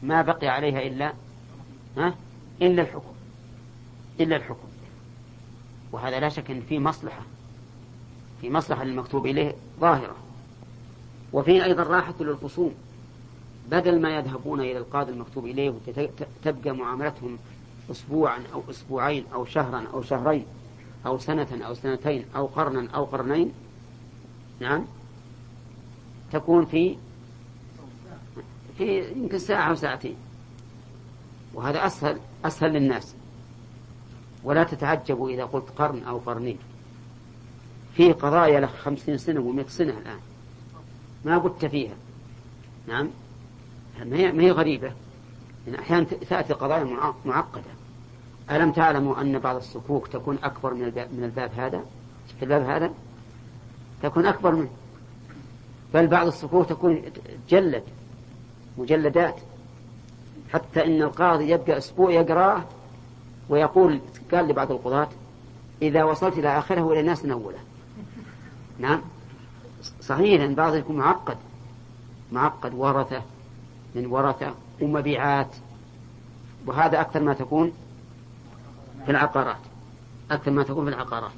ما بقي عليها إلا ها؟ إلا الحكم. إلا الحكم. وهذا لا شك أن فيه مصلحة في مصلحة للمكتوب إليه ظاهرة. وفيه أيضا راحة للخصوم. بدل ما يذهبون إلى القاضي المكتوب إليه وتبقى معاملتهم أسبوعا أو أسبوعين أو شهرا أو شهرين أو سنة أو سنتين أو قرنا أو قرنين نعم تكون في في يمكن ساعة أو ساعتين. وهذا أسهل أسهل للناس. ولا تتعجبوا إذا قلت قرن أو قرنين. في قضايا له خمسين سنة ومئة سنة الآن. ما قلت فيها. نعم؟ ما هي غريبة؟ إن أحيانا تأتي قضايا معقدة. ألم تعلموا أن بعض الصكوك تكون أكبر من الباب, من الباب هذا؟ في الباب هذا؟ تكون أكبر منه. بل بعض الصكوك تكون جلد مجلدات. حتى إن القاضي يبقى أسبوع يقرأه ويقول قال لبعض القضاة إذا وصلت إلى آخره وإلى الناس نوله. نعم. صحيح أن بعض يكون معقد معقد ورثة من ورثة ومبيعات. وهذا أكثر ما تكون في العقارات أكثر ما تكون في العقارات.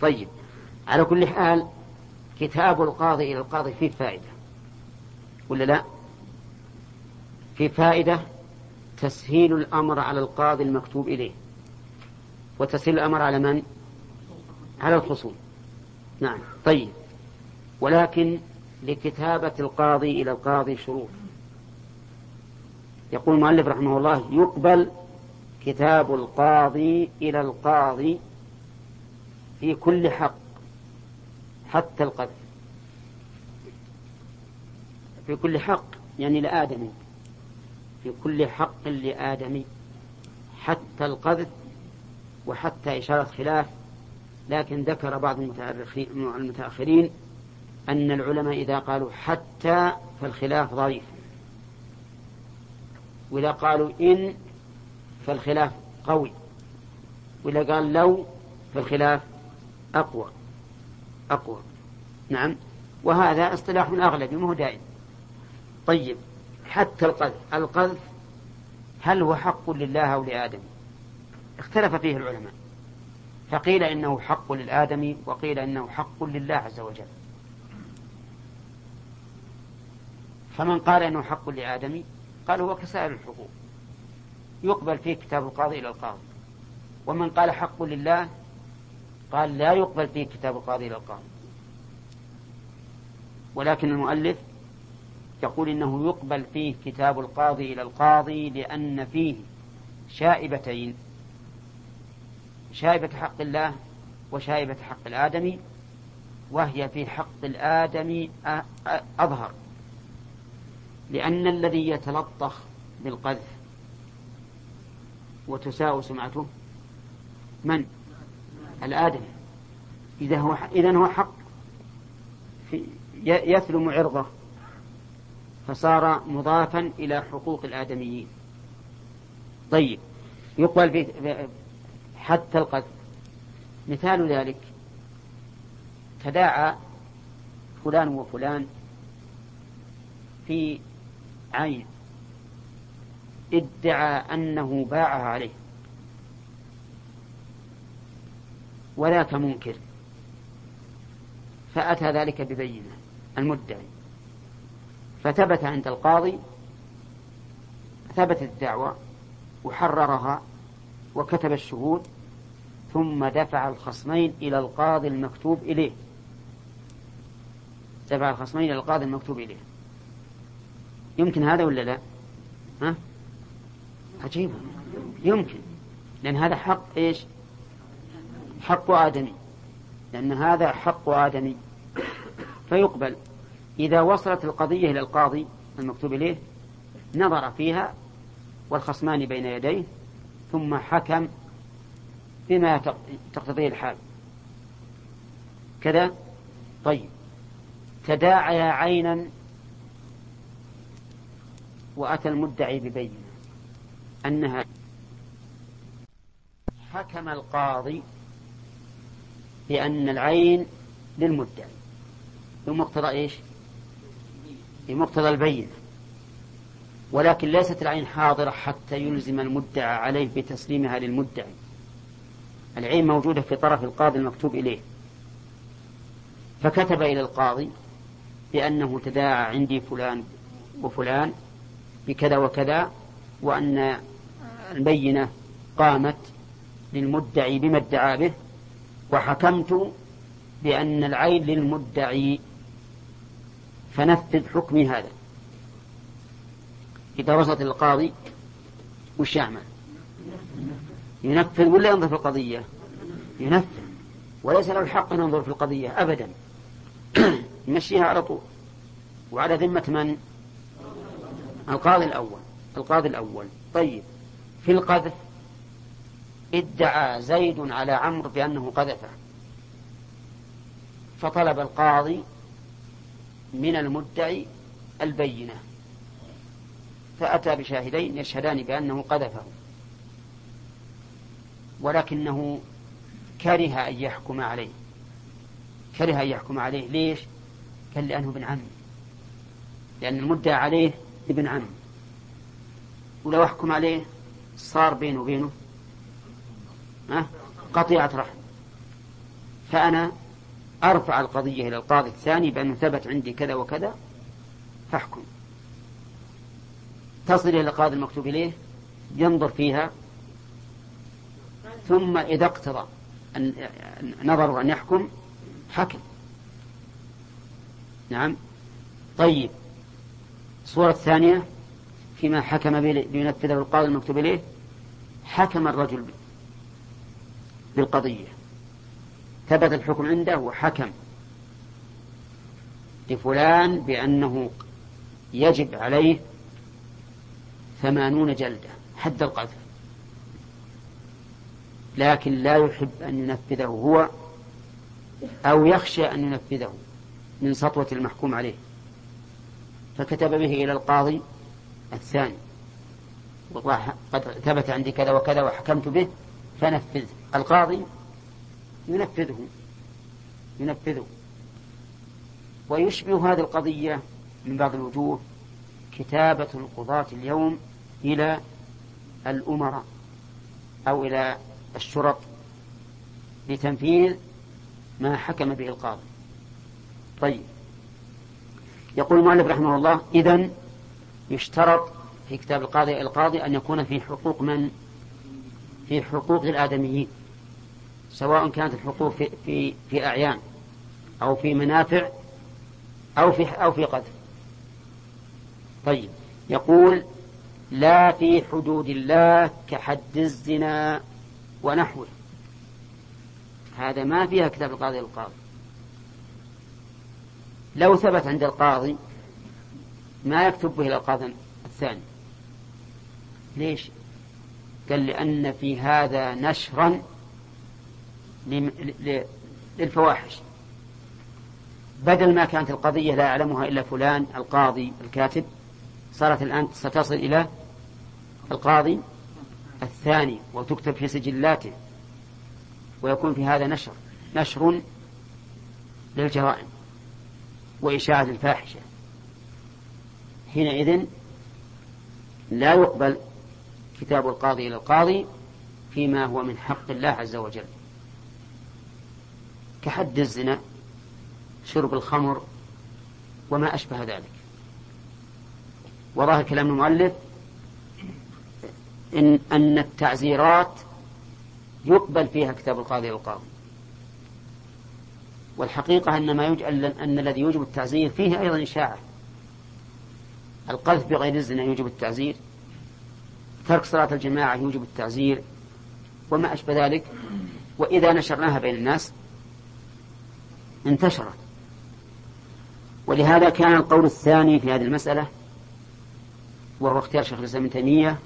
طيب على كل حال كتاب القاضي إلى القاضي فيه فائدة ولا لا؟ في فائدة تسهيل الأمر على القاضي المكتوب إليه. وتسهيل الأمر على من؟ على الخصوم. نعم. طيب. ولكن لكتابة القاضي إلى القاضي شروط. يقول المؤلف رحمه الله يقبل كتاب القاضي إلى القاضي في كل حق حتى القذف في كل حق يعني لآدمي. في كل حق لآدمي حتى القذف وحتى إشارة خلاف لكن ذكر بعض المتأخرين أن العلماء إذا قالوا حتى فالخلاف ضعيف. وإذا قالوا إن فالخلاف قوي. وإذا قال لو فالخلاف أقوى. أقوى. نعم. وهذا اصطلاح أغلب ما هو دائم. طيب حتى القذف. القذف هل هو حق لله أو لآدم؟ اختلف فيه العلماء. فقيل إنه حق للآدم وقيل إنه حق لله عز وجل. فمن قال إنه حق لآدم قال هو كسائر الحقوق. يقبل فيه كتاب القاضي إلى القاضي. ومن قال حق لله قال لا يقبل فيه كتاب القاضي إلى القاضي. ولكن المؤلف يقول إنه يقبل فيه كتاب القاضي إلى القاضي لأن فيه شائبتين. شائبة حق الله وشائبة حق الآدمي وهي في حق الآدمي أظهر. لأن الذي يتلطخ بالقذف وتساء سمعته من؟ الآدمي إذا هو إذا هو حق. في يثلم عرضه. فصار مضافا إلى حقوق الآدميين. طيب. يقبل في حتى القذف مثال ذلك تداعى فلان وفلان في عين ادعى أنه باعها عليه. وذاك منكر فأتى ذلك ببينة المدعي. فثبت عند القاضي ثبتت الدعوة وحررها وكتب الشهود ثم دفع الخصمين إلى القاضي المكتوب إليه. دفع الخصمين إلى القاضي المكتوب إليه. يمكن هذا ولا لا؟ ها؟ عجيب. يمكن. لأن هذا حق إيش؟ حق آدمي. لأن هذا حق آدمي. فيقبل. إذا وصلت القضية إلى القاضي المكتوب إليه نظر فيها والخصمان بين يديه ثم حكم بما تقتضيه الحال. كذا؟ طيب. تداعيا عينا وأتى المدعي ببينة أنها حكم القاضي بأن العين للمدعي. بمقتضى إيش؟ بمقتضى البينة. ولكن ليست العين حاضرة حتى يلزم المدعى عليه بتسليمها للمدعي. العين موجودة في طرف القاضي المكتوب إليه. فكتب إلى القاضي بأنه تداعى عندي فلان وفلان بكذا وكذا وأن البينة قامت للمدعي بما ادعى به وحكمت بأن العين للمدعي. فنفذ حكمي هذا. إذا وصلت القاضي وش يعمل؟ ينفذ ولا ينظر في القضية؟ ينفذ. وليس له الحق أن ينظر في القضية أبدا. يمشيها على طول. وعلى ذمة من؟ القاضي الأول. القاضي الأول. طيب. في القذف؟ ادعى زيد على عمرو بأنه قذفه. فطلب القاضي من المدعي البينة. فأتى بشاهدين يشهدان بأنه قذفه. ولكنه كره أن يحكم عليه. كره أن يحكم عليه. ليش؟ قال لأنه ابن عم. لأن المدعى عليه ابن عم. ولو أحكم عليه صار بينه وبينه. قطيعة رحم. فأنا أرفع القضية إلى القاضي الثاني بأنه ثبت عندي كذا وكذا فاحكم. تصل إلى القاضي المكتوب إليه ينظر فيها ثم إذا اقتضى أن نظروا أن يحكم حكم. نعم. طيب. الصورة الثانية فيما حكم لينفذه القاضي المكتوب إليه حكم الرجل بالقضية. ثبت الحكم عنده وحكم. لفلان بأنه يجب عليه ثمانون جلدة حد القذف. لكن لا يحب أن ينفذه هو أو يخشى أن ينفذه من سطوة المحكوم عليه. فكتب به إلى القاضي الثاني والله قد ثبت عندي كذا وكذا وحكمت به فنفذ. القاضي ينفذه ينفذه. ويشبه هذه القضية من بعض الوجوه كتابة القضاة اليوم إلى الأمراء أو إلى الشرط لتنفيذ ما حكم به القاضي. طيب. يقول المؤلف رحمه الله إذن يشترط في كتاب القاضي القاضي أن يكون في حقوق من؟ في حقوق الآدميين سواء كانت الحقوق في, في, في أعيان أو في منافع أو في أو في قدر طيب. يقول لا في حدود الله كحد الزنا ونحوه. هذا ما فيها كتاب القاضي للقاضي لو ثبت عند القاضي ما يكتب به إلى القاضي الثاني. ليش؟ قال لأن في هذا نشرا للفواحش. بدل ما كانت القضية لا يعلمها إلا فلان القاضي الكاتب صارت الآن ستصل إلى القاضي الثاني وتكتب في سجلاته ويكون في هذا نشر نشر للجرائم وإشاعة الفاحشة. حينئذ لا يقبل كتاب القاضي إلى القاضي فيما هو من حق الله عز وجل. كحد الزنا شرب الخمر وما أشبه ذلك. وظاهر كلام المؤلف إن أن التعزيرات يقبل فيها كتاب القاضي للقاضي والحقيقة أن ما يجعل أن الذي يوجب التعزير فيه أيضا إشاعة. القذف بغير الزنا يوجب التعزير. ترك صلاة الجماعة يوجب التعزير. وما أشبه ذلك. وإذا نشرناها بين الناس انتشرت. ولهذا كان القول الثاني في هذه المسألة وهو اختيار شيخ الإسلام ابن تيمية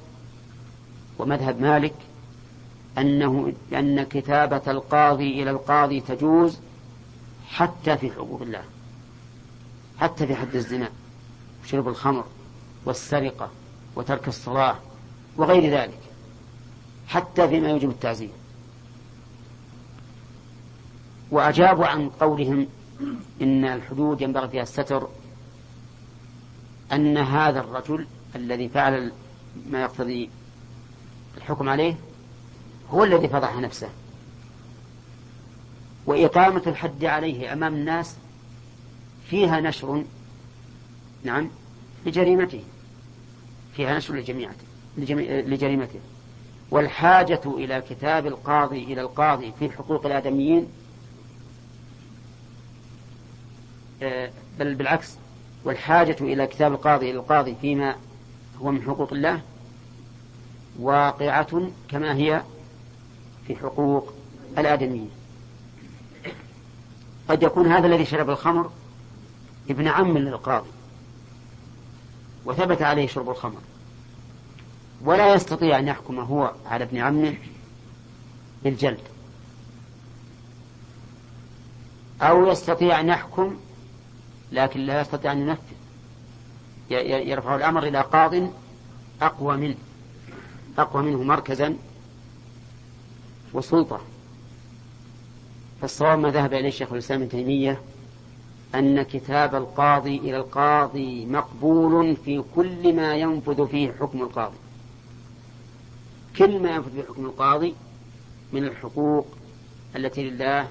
ومذهب مالك أنه أن كتابة القاضي إلى القاضي تجوز حتى في حقوق الله حتى في حد الزنا وشرب الخمر والسرقة وترك الصلاة وغير ذلك حتى فيما يوجب التعزير. وأجابوا عن قولهم إن الحدود ينبغي فيها الستر أن هذا الرجل الذي فعل ما يقتضي الحكم عليه هو الذي فضح نفسه. وإقامة الحد عليه أمام الناس فيها نشر نعم لجريمته. فيها نشر لجريمته. والحاجة إلى كتاب القاضي إلى القاضي في حقوق الآدميين آه، بل بالعكس. والحاجة إلى كتاب القاضي إلى القاضي فيما هو من حقوق الله واقعة كما هي في حقوق الآدميين. قد يكون هذا الذي شرب الخمر ابن عم للقاضي وثبت عليه شرب الخمر. ولا يستطيع أن يحكم هو على ابن عمه بالجلد. أو يستطيع أن يحكم لكن لا يستطيع أن ينفذ. يرفع الأمر إلى قاض أقوى منه. أقوى منه مركزا وسلطة. فالصواب ما ذهب إليه الشيخ الإسلام ابن تيمية أن كتاب القاضي إلى القاضي مقبول في كل ما ينفذ فيه حكم القاضي. كل ما ينفذ فيه حكم القاضي من الحقوق التي لله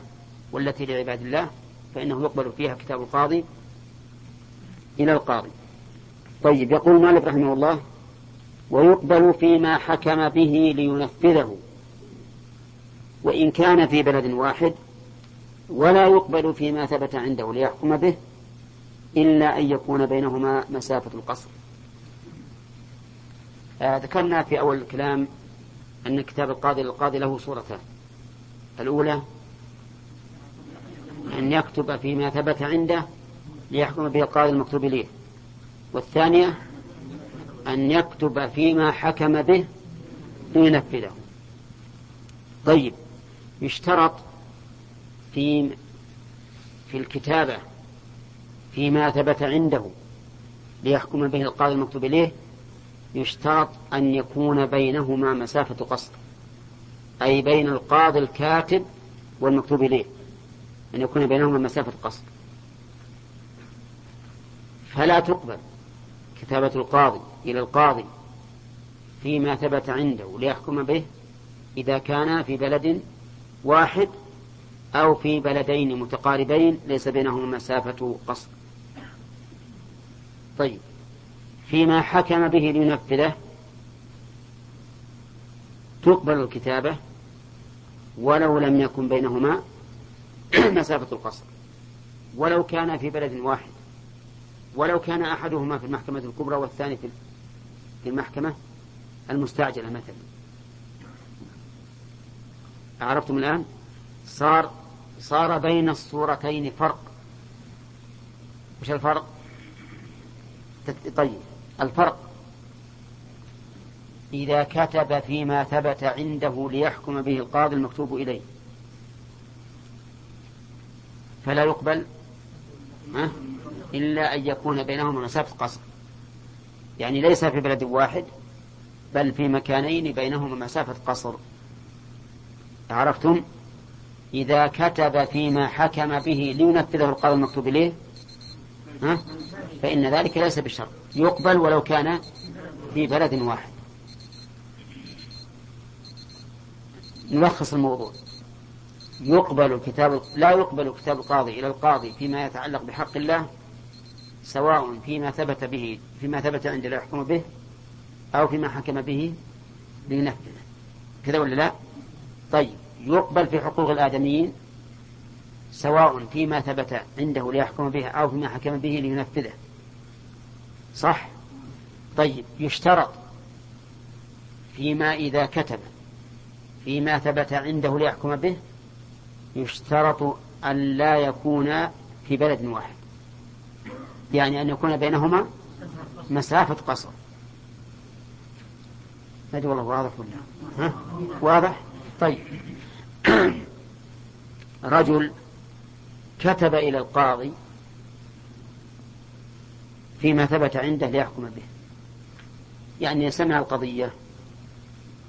والتي لعباد الله فإنه يقبل فيها كتاب القاضي إلى القاضي. طيب يقول مالك رحمه الله ويقبل فيما حكم به لينفذه. وإن كان في بلد واحد ولا يقبل فيما ثبت عنده ليحكم به إلا أن يكون بينهما مسافة القصر. آه ذكرنا في أول الكلام أن كتاب القاضي للقاضي له صورتان. الأولى أن يكتب فيما ثبت عنده ليحكم به القاضي المكتوب إليه. والثانية أن يكتب فيما حكم به لينفذه. طيب يشترط في في الكتابة فيما ثبت عنده ليحكم به القاضي المكتوب إليه يشترط أن يكون بينهما مسافة قصر أي بين القاضي الكاتب والمكتوب إليه أن يكون بينهما مسافة قصر فلا تقبل. كتابة القاضي إلى القاضي فيما ثبت عنده ليحكم به إذا كان في بلد واحد أو في بلدين متقاربين ليس بينهما مسافة قصر. طيب فيما حكم به لينفذه تقبل الكتابة ولو لم يكن بينهما مسافة القصر ولو كان في بلد واحد. ولو كان أحدهما في المحكمة الكبرى والثاني في المحكمة المستعجلة مثلا. عرفتم الآن؟ صار صار بين الصورتين فرق. وش الفرق؟ طيب الفرق. إذا كتب فيما ثبت عنده ليحكم به القاضي المكتوب إليه. فلا يقبل؟ إلا أن يكون بينهما مسافة قصر. يعني ليس في بلد واحد بل في مكانين بينهما مسافة قصر. عرفتم؟ إذا كتب فيما حكم به لينفذه القاضي المكتوب إليه ها؟ فإن ذلك ليس بشرط. يقبل ولو كان في بلد واحد. نلخص الموضوع. يقبل كتاب لا يقبل كتاب القاضي إلى القاضي فيما يتعلق بحق الله سواء فيما ثبت به فيما ثبت عند لا يحكم به أو فيما حكم به لينفذه كذا ولا لا؟ طيب يقبل في حقوق الآدميين سواء فيما ثبت عنده ليحكم به أو فيما حكم به لينفذه صح؟ طيب يشترط فيما إذا كتب فيما ثبت عنده ليحكم به يشترط أن لا يكون في بلد واحد. يعني أن يكون بينهما مسافة قصر. ما والله واضح ولا ها؟ واضح؟ طيب. رجل كتب إلى القاضي فيما ثبت عنده ليحكم به. يعني سمع القضية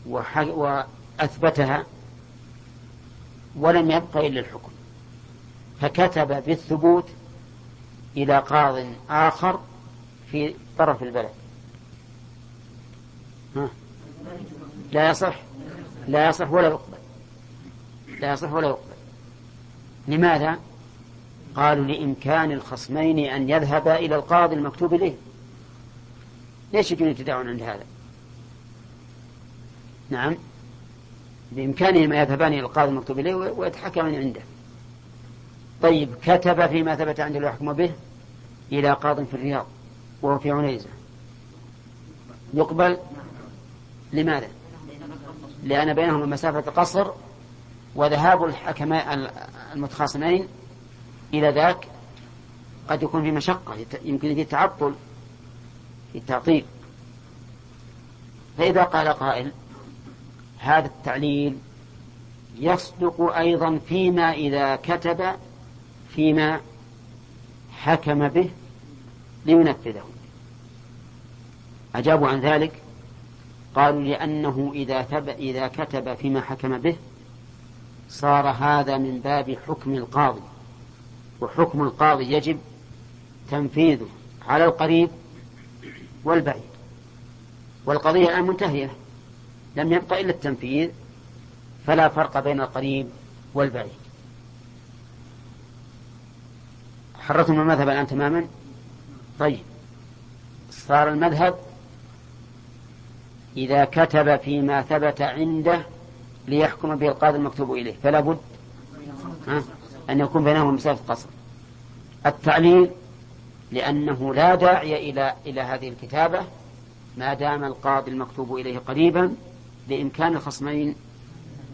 وأثبتها ولم يبق إلا الحكم. فكتب بالثبوت إلى قاض آخر في طرف البلد. ها. لا يصح. لا يصح ولا يقبل. لا يصح ولا يقبل. لماذا؟ قالوا لإمكان الخصمين أن يذهبا إلى القاضي المكتوب إليه. ليش يجون يتداعون عند هذا؟ نعم. بإمكانهما يذهبان إلى القاضي المكتوب إليه ويتحكمان عنده. طيب كتب فيما ثبت عنده الحكم به إلى قاض في الرياض وهو في عنيزة. يقبل؟ لماذا؟ لأن بينهما مسافة قصر وذهاب الحكماء المتخاصمين إلى ذاك قد يكون في مشقة يمكن في تعطل في التعطيل فإذا قال قائل هذا التعليل يصدق أيضا فيما إذا كتب فيما حكم به لينفذه. أجابوا عن ذلك؟ قالوا لأنه إذا, ثب إذا كتب فيما حكم به صار هذا من باب حكم القاضي. وحكم القاضي يجب تنفيذه على القريب والبعيد. والقضية الآن منتهية. لم يبقى إلا التنفيذ فلا فرق بين القريب والبعيد. حررتم المذهب الآن تماما؟ طيب. صار المذهب إذا كتب فيما ثبت عنده ليحكم به القاضي المكتوب إليه فلا بد أن يكون بينهما مسافة قصر. التعليل لأنه لا داعي إلى إلى هذه الكتابة ما دام القاضي المكتوب إليه قريبا بإمكان الخصمين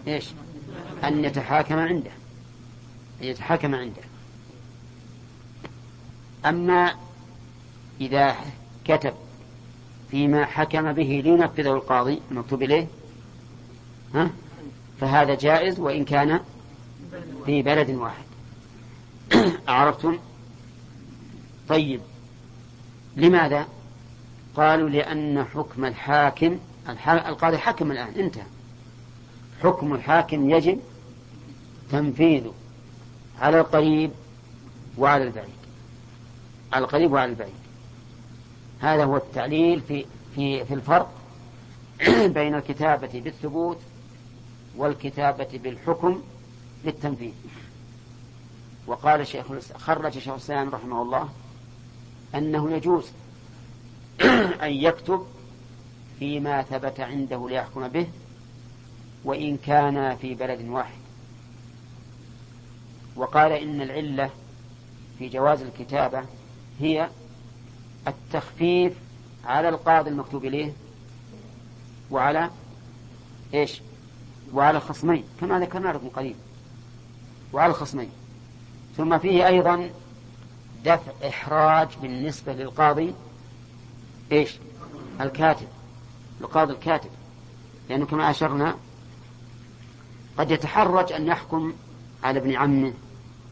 إيش؟ أن يتحاكم عنده. أن يتحاكم عنده. أما إذا كتب فيما حكم به لينفذه القاضي المكتوب إليه ها؟ فهذا جائز وإن كان في بلد واحد. أعرفتم طيب. لماذا؟ قالوا لأن حكم الحاكم القاضي حكم الآن انتهى. حكم الحاكم يجب تنفيذه على القريب وعلى البعيد. على القريب وعلى البعيد. هذا هو التعليل في في في الفرق بين الكتابة بالثبوت والكتابة بالحكم للتنفيذ. وقال شيخ خرج شيخ الإسلام رحمه الله أنه يجوز أن يكتب فيما ثبت عنده ليحكم به وإن كان في بلد واحد. وقال إن العلة في جواز الكتابة هي التخفيف على القاضي المكتوب إليه وعلى إيش؟ وعلى الخصمين كما ذكرنا لكم قريب. وعلى الخصمين. ثم فيه أيضا دفع إحراج بالنسبة للقاضي إيش؟ الكاتب. القاضي الكاتب. لأنه كما أشرنا قد يتحرج أن يحكم على ابن عمه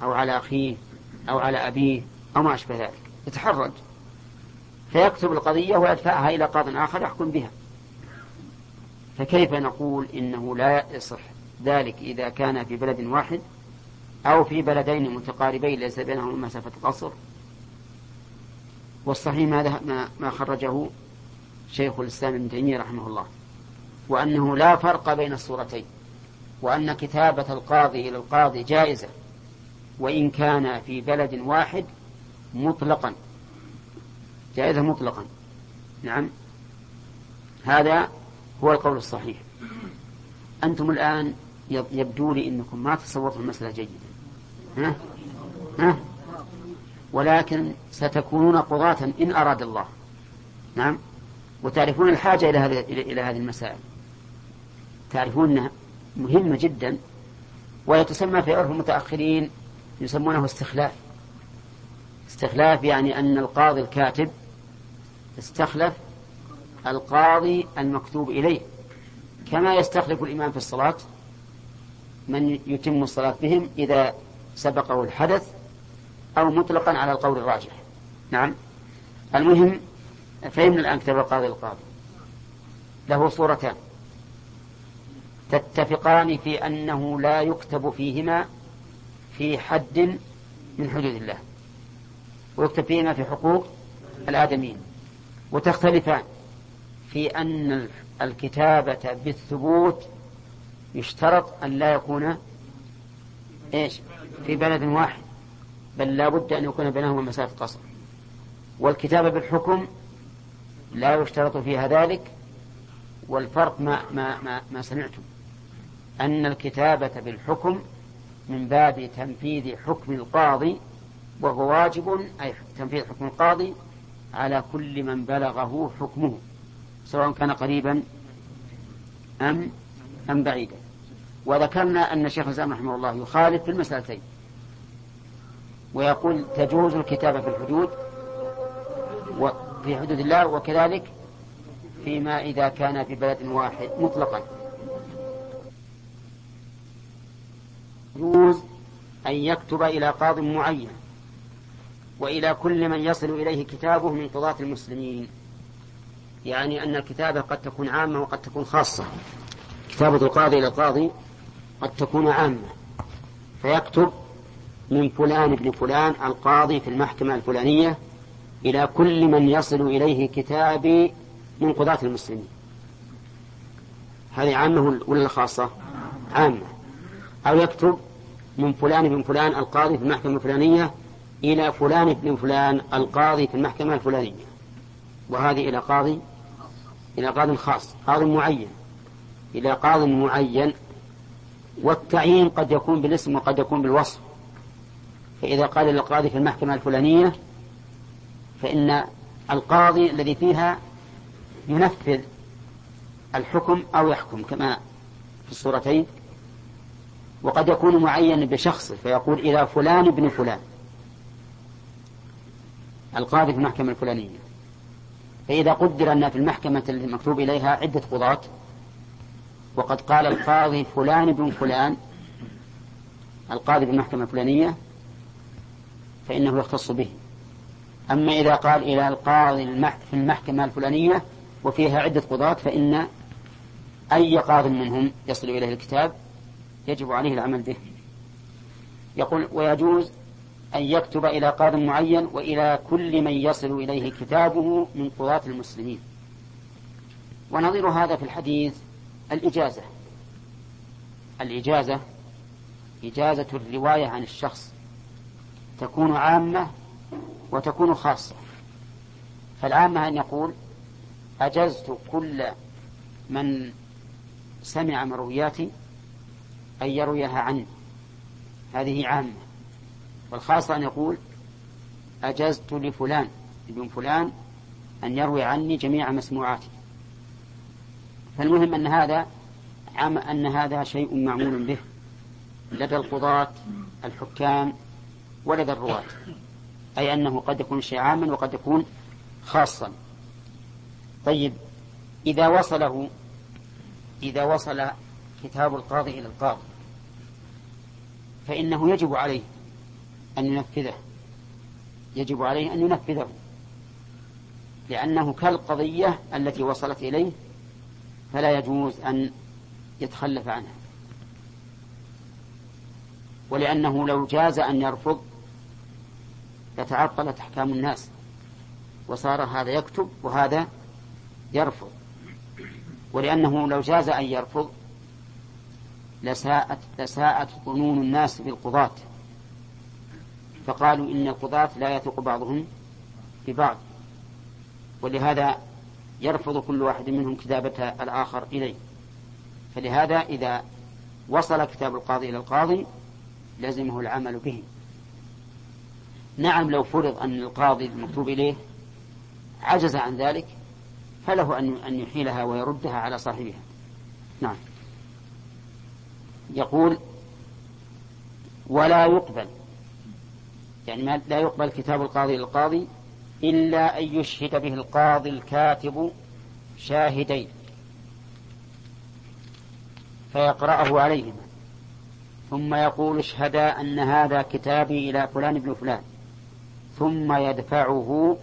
أو على أخيه أو على أبيه أو ما أشبه ذلك. يتحرج. فيكتب القضية ويدفعها إلى قاض آخر يحكم بها. فكيف نقول إنه لا يصح ذلك إذا كان في بلد واحد أو في بلدين متقاربين ليس بينهما مسافة قصر؟ والصحيح ما, ما خرجه شيخ الإسلام ابن تيمية رحمه الله وأنه لا فرق بين الصورتين وأن كتابة القاضي إلى القاضي جائزة وإن كان في بلد واحد مطلقا. جائزة مطلقا. نعم. هذا هو القول الصحيح. أنتم الآن يبدو لي أنكم ما تصورتم المسألة جيدا. ها؟ ها؟ ولكن ستكونون قضاة إن أراد الله. نعم. وتعرفون الحاجة إلى هذه إلى هذه المسائل. تعرفون أنها مهمة جدا ويتسمى في عرف المتأخرين يسمونه استخلاف. استخلاف يعني أن القاضي الكاتب استخلف القاضي المكتوب إليه. كما يستخلف الإمام في الصلاة من يتم الصلاة بهم إذا سبقه الحدث أو مطلقا على القول الراجح. نعم. المهم فهمنا الآن كتاب القاضي القاضي. له صورتان. تتفقان في أنه لا يكتب فيهما في حد من حدود الله. ويكتب فيهما في حقوق الآدميين. وتختلفان في أن الكتابة بالثبوت يشترط أن لا يكون إيش؟ في بلد واحد. بل لا بد أن يكون بينهما مسافة قصر. والكتابة بالحكم لا يشترط فيها ذلك والفرق ما, ما, ما, ما سمعتم. أن الكتابة بالحكم من باب تنفيذ حكم القاضي وهو واجب أي تنفيذ حكم القاضي على كل من بلغه حكمه سواء كان قريبا أم أم بعيدا. وذكرنا أن الشيخ الإسلام رحمه الله يخالف في المسألتين. ويقول تجوز الكتابة في الحدود وفي حدود الله وكذلك فيما إذا كان في بلد واحد مطلقا. يجوز أن يكتب إلى قاض معين وإلى كل من يصل إليه كتابه من قضاة المسلمين. يعني أن الكتابة قد تكون عامة وقد تكون خاصة. كتابة القاضي إلى القاضي قد تكون عامة. فيكتب من فلان ابن فلان القاضي في المحكمة الفلانية إلى كل من يصل إليه كتابي من قضاة المسلمين. هذه عامة ولا خاصة عامة. أو يكتب من فلان ابن فلان القاضي في المحكمة الفلانية إلى فلان ابن فلان القاضي في المحكمة الفلانية. وهذه إلى قاضي إلى قاض خاص قاض معين. إلى قاض معين. والتعيين قد يكون بالاسم وقد يكون بالوصف. فإذا قال للقاضي في المحكمة الفلانية فإن القاضي الذي فيها ينفذ الحكم أو يحكم كما في الصورتين. وقد يكون معين بشخص فيقول إلى فلان ابن فلان. القاضي في المحكمة الفلانية. فإذا قدر أن في المحكمة المكتوب إليها عدة قضاة وقد قال القاضي فلان بن فلان القاضي في المحكمة الفلانية فإنه يختص به. أما إذا قال إلى القاضي في المحكمة الفلانية وفيها عدة قضاة فإن أي قاض منهم يصل إليه الكتاب يجب عليه العمل به. يقول ويجوز أن يكتب إلى قاض معين وإلى كل من يصل إليه كتابه من قضاة المسلمين. ونظير هذا في الحديث الإجازة. الإجازة إجازة الرواية عن الشخص. تكون عامة وتكون خاصة. فالعامة أن يقول أجزت كل من سمع مروياتي أن يرويها عني. هذه عامة. والخاصة أن يقول أجزت لفلان ابن فلان أن يروي عني جميع مسموعاتي. فالمهم أن هذا عام أن هذا شيء معمول به. لدى القضاة الحكام ولدى الرواة. أي أنه قد يكون شيء عاما وقد يكون خاصا. طيب إذا وصله إذا وصل كتاب القاضي إلى القاضي فإنه يجب عليه أن ينفذه. يجب عليه أن ينفذه لأنه كالقضية التي وصلت إليه فلا يجوز أن يتخلف عنها. ولأنه لو جاز أن يرفض لتعطلت أحكام الناس. وصار هذا يكتب وهذا يرفض. ولأنه لو جاز أن يرفض لساءت لساءت ظنون الناس بالقضاة. فقالوا إن القضاة لا يثق بعضهم ببعض. ولهذا يرفض كل واحد منهم كتابة الآخر إليه. فلهذا إذا وصل كتاب القاضي إلى القاضي لزمه العمل به. نعم لو فرض أن القاضي المكتوب إليه عجز عن ذلك فله أن أن يحيلها ويردها على صاحبها. نعم. يقول ولا يقبل. يعني ما لا يقبل كتاب القاضي للقاضي إلا أن يشهد به القاضي الكاتب شاهدين. فيقرأه عليهما. ثم يقول اشهدا أن هذا كتابي إلى فلان بن فلان. ثم يدفعه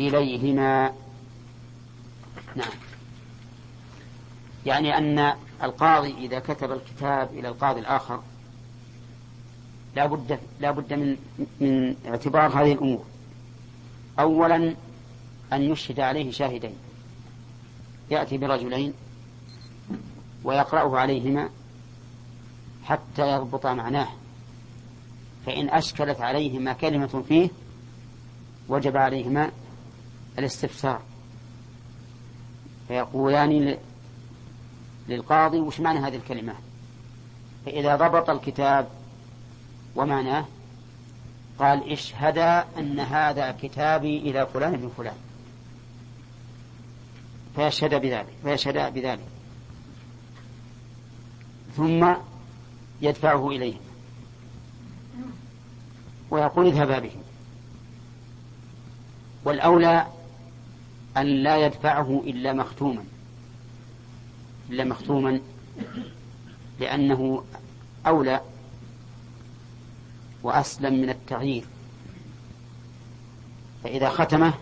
إليهما. نعم. يعني أن القاضي إذا كتب الكتاب إلى القاضي الآخر لا بد لا بد من من اعتبار هذه الأمور. أولا أن يشهد عليه شاهدين. يأتي برجلين ويقرأه عليهما حتى يضبط معناه. فإن أشكلت عليهما كلمة فيه وجب عليهما الاستفسار. فيقولان للقاضي وش معنى هذه الكلمة؟ فإذا ضبط الكتاب ومعناه قال اشهد أن هذا كتابي إلى فلان بن فلان. فيشهد بذلك فيشهد بذلك. ثم يدفعه إليهم ويقول اذهبا به والأولى أن لا يدفعه إلا مختوما إلا مختوما لأنه أولى وأسلم من التغيير. فإذا ختمه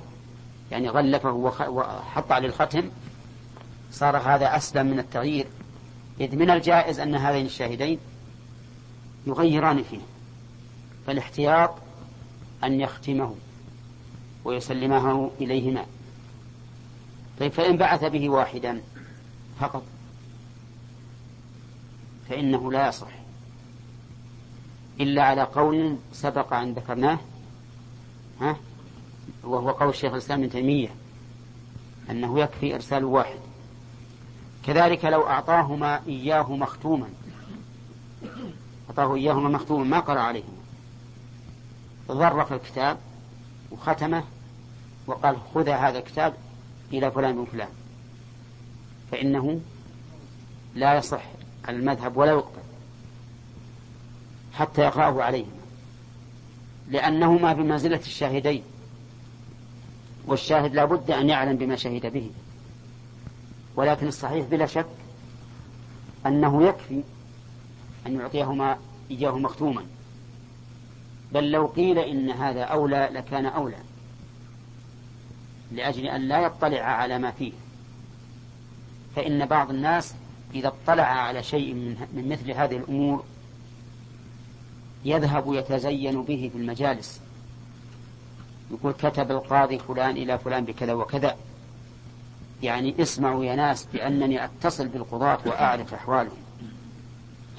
يعني غلفه وحط عليه الختم صار هذا أسلم من التغيير. إذ من الجائز أن هذين الشاهدين يغيران فيه فالاحتياط أن يختمه. ويسلمه إليهما. طيب فإن بعث به واحدا فقط فإنه لا يصح. إلا على قول سبق أن ذكرناه ها وهو قول الشيخ الإسلام ابن تيمية أنه يكفي إرسال واحد. كذلك لو أعطاهما إياه مختوما أعطاه إياهما مختوما ما قرأ عليهما. ضرق الكتاب وختمه وقال خذ هذا الكتاب إلى فلان وفلان فإنه لا يصح المذهب ولا يقبل حتى يقرأه عليهما لأنهما بمنزلة الشاهدين والشاهد لا بد أن يعلم بما شهد به. ولكن الصحيح بلا شك أنه يكفي أن يعطيهما إياه مختوما. بل لو قيل إن هذا أولى لكان أولى لأجل أن لا يطلع على ما فيه فإن بعض الناس إذا اطلع على شيء من مثل هذه الأمور يذهب يتزين به في المجالس يقول كتب القاضي فلان إلى فلان بكذا وكذا يعني اسمعوا يا ناس بأنني أتصل بالقضاة وأعرف أحوالهم.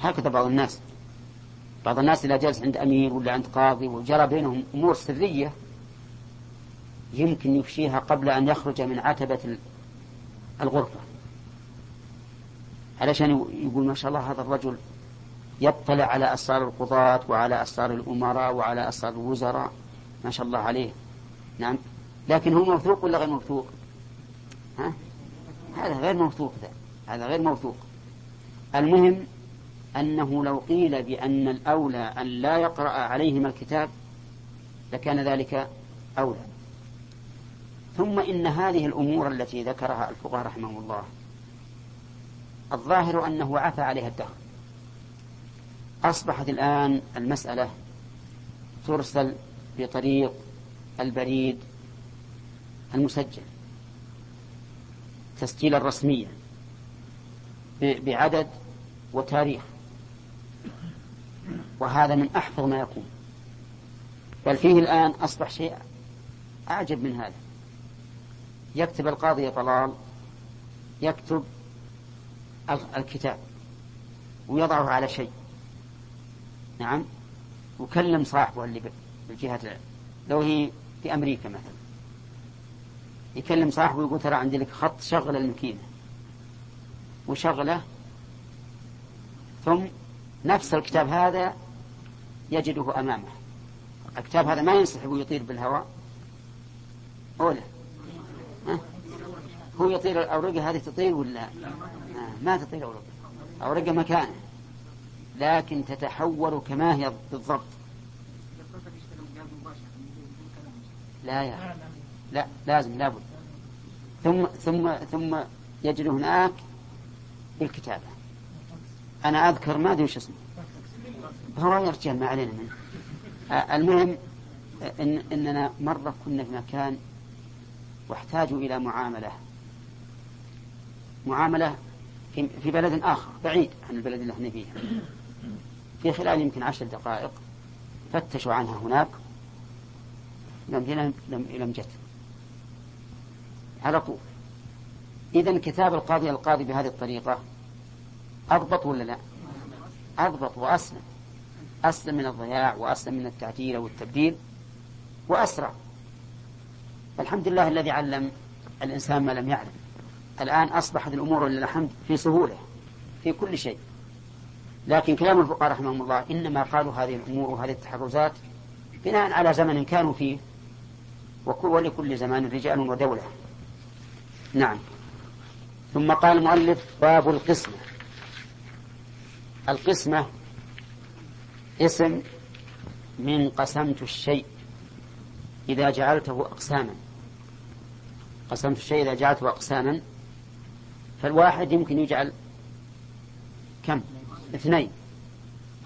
هكذا بعض الناس. بعض الناس إذا جلس عند أمير ولا عند قاضي وجرى بينهم أمور سرية يمكن يفشيها قبل أن يخرج من عتبة الغرفة. علشان يقول ما شاء الله هذا الرجل يطلع على أسرار القضاة وعلى أسرار الأمراء وعلى أسرار الوزراء. ما شاء الله عليه. نعم. لكن هو موثوق ولا غير موثوق؟ ها؟ هذا غير موثوق هذا غير موثوق. المهم أنه لو قيل بأن الأولى أن لا يقرأ عليهما الكتاب لكان ذلك أولى. ثم إن هذه الأمور التي ذكرها الفقهاء رحمهم الله الظاهر أنه عفى عليها الدهر أصبحت الآن المسألة ترسل بطريق البريد المسجل تسجيلا رسميا بعدد وتاريخ. وهذا من أحفظ ما يكون بل فيه الآن أصبح شيء أعجب من هذا. يكتب القاضي طلال يكتب الكتاب ويضعه على شيء. نعم؟ وكلم صاحبه اللي بالجهة لو هي في أمريكا مثلا. يكلم صاحبه ويقول ترى عندي لك خط شغل الماكينة. وشغله ثم نفس الكتاب هذا يجده أمامه. الكتاب هذا ما ينسحب ويطير بالهواء؟ أولا ها؟ هو يطير الأورقة هذه تطير ولا؟ ما تطير أورقة أورقة مكانه لكن تتحول كما هي بالضبط. لا يا لا لازم لابد. ثم ثم ثم يجد هناك بالكتابة. أنا أذكر ما أدري وش اسمه. هو يا رجال ما علينا منه المهم إن إننا مرة كنا في مكان واحتاجوا إلى معاملة. معاملة في بلد آخر بعيد عن البلد اللي إحنا فيه في خلال يمكن عشر دقائق فتشوا عنها هناك. لم لم, لم جت. على طول. إذا كتاب القاضي القاضي بهذه الطريقة أضبط ولا لا؟ أضبط وأسلم. أسلم من الضياع وأسلم من التعديل والتبديل وأسرع. الحمد لله الذي علم الإنسان ما لم يعلم. الآن أصبحت الأمور لله الحمد في سهولة في كل شيء. لكن كلام الفقهاء رحمهم الله إنما قالوا هذه الأمور وهذه التحرزات بناء على زمن كانوا فيه ولكل زمان رجال ودولة. نعم. ثم قال المؤلف باب القسمة. القسمة. اسم من قسمت الشيء إذا جعلته أقساما. قسمت الشيء إذا جعلته أقساما. فالواحد يمكن يجعل كم؟ اثنين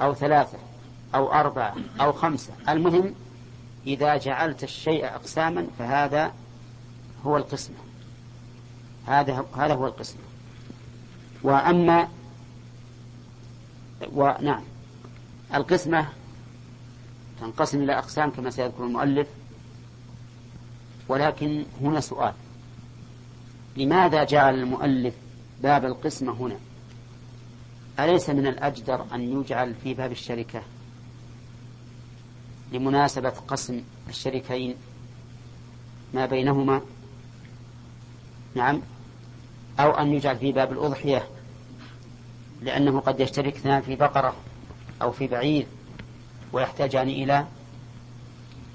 أو ثلاثة أو أربعة أو خمسة. المهم إذا جعلت الشيء أقساما فهذا هو القسمة. هذا هذا هو القسمة. وأما ونعم القسمة تنقسم إلى أقسام كما سيذكر المؤلف. ولكن هنا سؤال. لماذا جعل المؤلف باب القسمة هنا؟ أليس من الأجدر أن يجعل في باب الشركة؟ لمناسبة قسم الشريكين ما بينهما. نعم. أو أن يجعل في باب الأضحية. لأنه قد يشترك اثنان في بقرة أو في بعير ويحتاجان إلى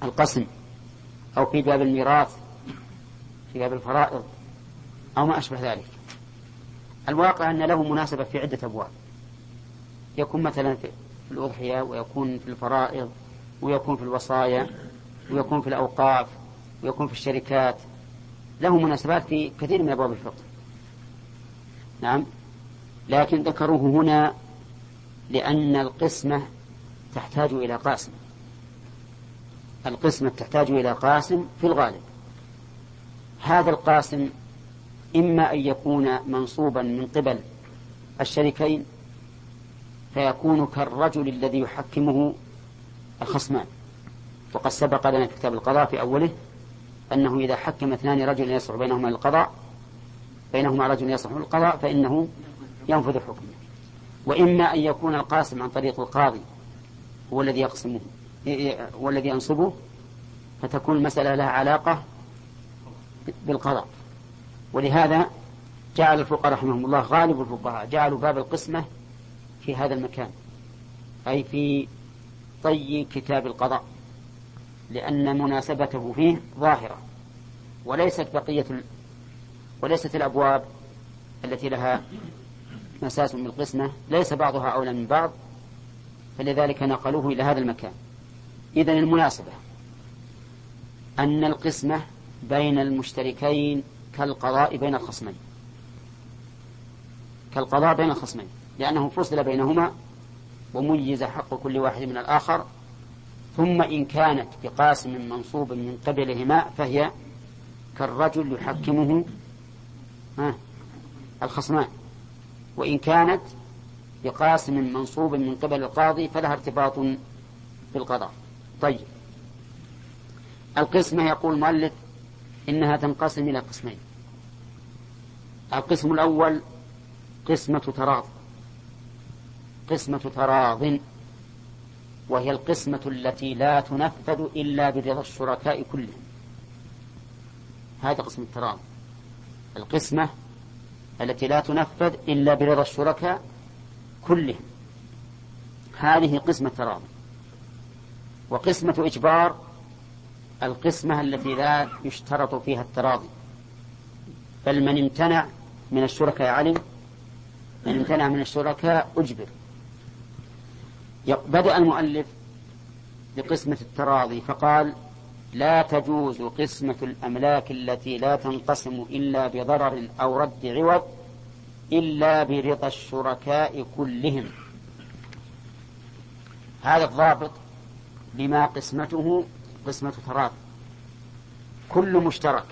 القسم أو في باب الميراث في باب الفرائض أو ما أشبه ذلك. الواقع أن له مناسبة في عدة أبواب. يكون مثلا في الأضحية ويكون في الفرائض ويكون في الوصايا ويكون في الأوقاف ويكون في الشركات. له مناسبات في كثير من أبواب الفقه. نعم. لكن ذكروه هنا لأن القسمة تحتاج إلى قاسم. القسمة تحتاج إلى قاسم في الغالب. هذا القاسم إما أن يكون منصوبا من قبل الشريكين فيكون كالرجل الذي يحكمه الخصمان. وقد سبق لنا في كتاب القضاء في أوله أنه إذا حكم اثنان رجل يصلح بينهما القضاء بينهما رجل يصلح القضاء فإنه ينفذ حكمه. وإما أن يكون القاسم عن طريق القاضي هو الذي يقسمه هو الذي ينصبه فتكون المسألة لها علاقة بالقضاء. ولهذا جعل الفقهاء رحمهم الله غالب الفقهاء جعلوا باب القسمة في هذا المكان أي في طي كتاب القضاء لأن مناسبته فيه ظاهرة وليست بقية وليست الأبواب التي لها مساس بالقسمة ليس بعضها أولى من بعض فلذلك نقلوه إلى هذا المكان. إذا المناسبة أن القسمة بين المشتركين كالقضاء بين الخصمين. كالقضاء بين الخصمين لأنه فصل بينهما وميز حق كل واحد من الآخر. ثم إن كانت بقاسم منصوب من قبلهما فهي كالرجل يحكمه الخصمان. وإن كانت بقاسم منصوب من قبل القاضي فلها ارتباط بالقضاء طيب. القسمة يقول المؤلف إنها تنقسم إلى قسمين. القسم الأول قسمة تراض. قسمة تراض وهي القسمة التي لا تنفذ إلا برضا الشركاء كلهم. هذا قسم التراض. القسمة التي لا تنفذ إلا برضا الشركاء كلهم. هذه قسمة تراضي وقسمة إجبار القسمة التي لا يشترط فيها التراضي بل من امتنع من الشركاء علم من امتنع من الشركاء أجبر. بدأ المؤلف بقسمة التراضي فقال لا تجوز قسمة الأملاك التي لا تنقسم إلا بضرر أو رد عوض إلا برضا الشركاء كلهم. هذا الضابط بما قسمته قسمة تراضي كل مشترك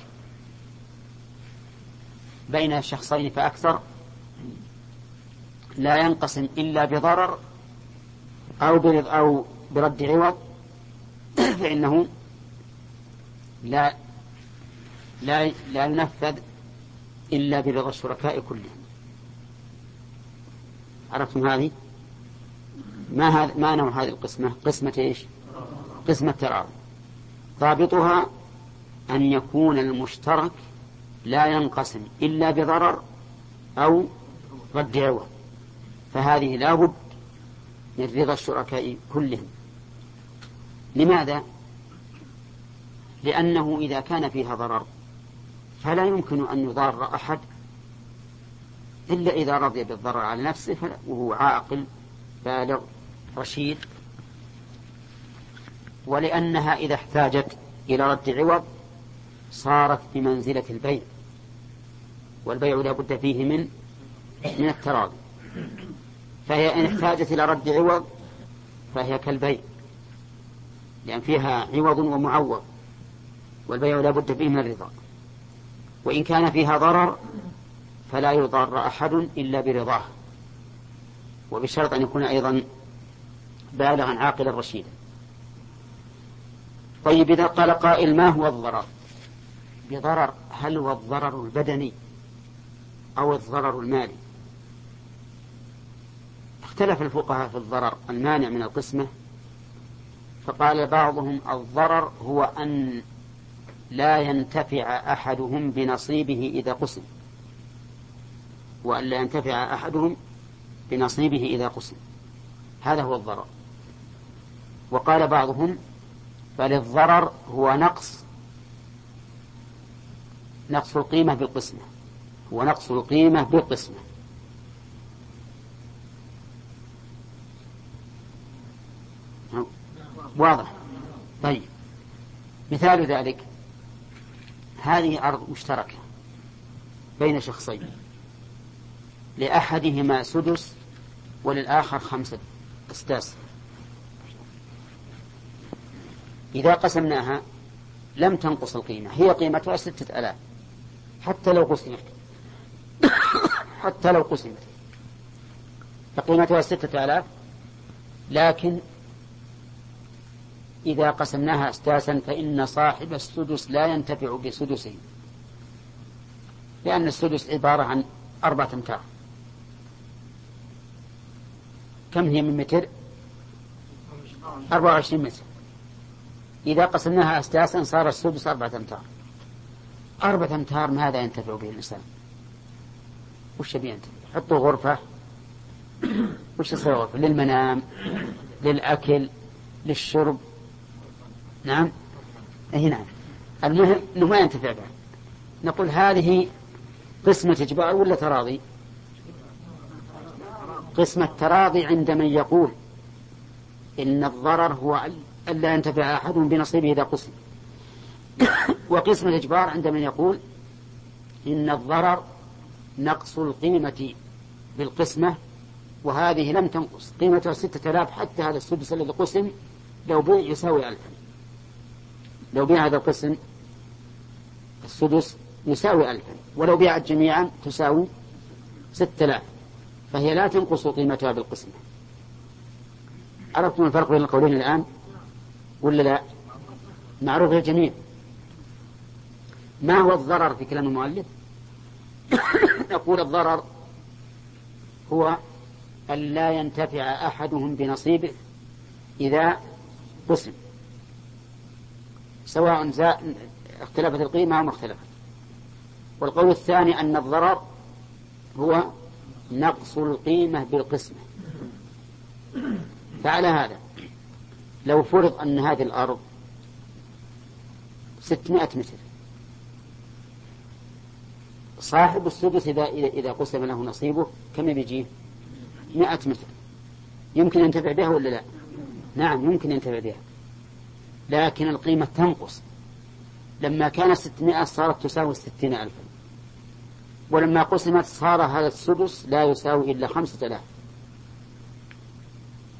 بين شخصين فأكثر لا ينقسم إلا بضرر أو أو برد عوض. فإنه لا لا لا ينفذ إلا برضا الشركاء كلهم عرفتم هذه؟ ما هذا ما نوع هذه القسمة؟ قسمة إيش؟ قسمة تراضي ضابطها أن يكون المشترك لا ينقسم إلا بضرر أو رد عوض فهذه لا بد من رضا الشركاء كلهم لماذا؟ لأنه إذا كان فيها ضرر فلا يمكن أن يضار أحد إلا إذا رضي بالضرر على نفسه وهو عاقل بالغ رشيد. ولأنها إذا احتاجت إلى رد عوض صارت بمنزلة البيع والبيع لا بد فيه من من التراضي. فهي إن احتاجت إلى رد عوض فهي كالبيع لأن فيها عوض ومعوض. والبيع لا بد فيه من الرضا. وإن كان فيها ضرر فلا يضار أحد إلا برضاه. وبشرط أن يكون أيضا بالغا عاقلا رشيدا. طيب إذا قال قائل ما هو الضرر؟ بضرر هل هو الضرر البدني أو الضرر المالي؟ اختلف الفقهاء في الضرر المانع من القسمة فقال بعضهم الضرر هو أن لا ينتفع أحدهم بنصيبه إذا قسم. وأن لا ينتفع أحدهم بنصيبه إذا قسم. هذا هو الضرر. وقال بعضهم بل الضرر هو نقص نقص القيمة بالقسمة. هو نقص القيمة بالقسمة. واضح. طيب. مثال ذلك. هذه أرض مشتركة بين شخصين. لأحدهما سدس وللآخر خمسة أسداس إذا قسمناها لم تنقص القيمة. هي قيمتها ستة ألاف. حتى لو قسمت. حتى لو قسمت. فقيمتها ستة آلاف. لكن إذا قسمناها أسداسا فإن صاحب السدس لا ينتفع بسدسه لأن السدس عبارة عن أربعة أمتار. كم هي من متر؟ أربعة وعشرين متر. إذا قسمناها أسداسا صار السدس أربعة أمتار. أربعة أمتار ماذا ينتفع به الإنسان؟ وش بينتفع حطوا غرفة. وش يصير غرفة؟ للمنام للأكل للشرب. نعم. أي نعم. المهم أنه ما ينتفع به نقول هذه قسمة إجبار ولا تراضي؟ قسمة تراضي عند من يقول إن الضرر هو ألا ينتفع أحد بنصيبه إذا قسم. وقسم الإجبار عند من يقول إن الضرر نقص القيمة بالقسمة وهذه لم تنقص. قيمتها ستة آلاف حتى هذا السدس الذي قسم لو بيع يساوي ألفا. لو بيع هذا القسم السدس يساوي ألفا ولو بيعت جميعا تساوي ستة آلاف فهي لا تنقص قيمتها بالقسمة. عرفتم الفرق بين القولين الآن ولا لا؟ معروف للجميع ما هو الضرر في كلام المؤلف؟ نقول الضرر هو أن لا ينتفع أحدهم بنصيبه إذا قسم. سواء اختلفت القيمة أو ما اختلفت. والقول الثاني أن الضرر هو نقص القيمة بالقسمة. فعلى هذا لو فرض أن هذه الأرض ستمائة متر صاحب السدس إذا إذا قسم له نصيبه كم بيجيه؟ مائة متر. يمكن ينتفع بها ولا لا؟ نعم يمكن ينتفع بها. لكن القيمة تنقص. لما كانت ستمائة صارت تساوي ستين ألفا. ولما قسمت صار هذا السدس لا يساوي إلا خمسة آلاف.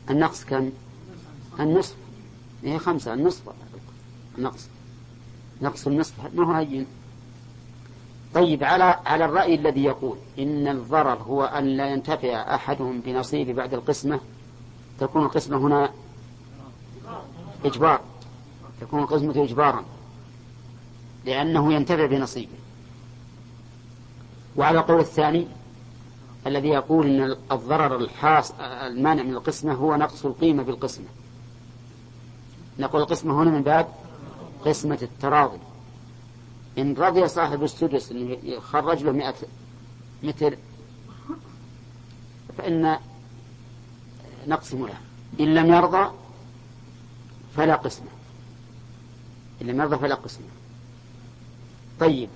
النقص كم؟ النصف. هي خمسة. النصف. النقص. نقص النصف. ما هو هين؟ طيب على على الرأي الذي يقول إن الضرر هو أن لا ينتفع أحدهم بنصيب بعد القسمة تكون القسمة هنا إجبار. تكون القسمة إجبارا لأنه ينتفع بنصيبه. وعلى القول الثاني الذي يقول أن الضرر الحاص المانع من القسمة هو نقص القيمة بالقسمة. نقول القسمة هنا من باب قسمة التراضي. إن رضي صاحب السدس أن يخرج له مئة متر فإن نقسم له. إن لم يرضى فلا قسمة. إن لم يرضى فلا قسمة. طيب.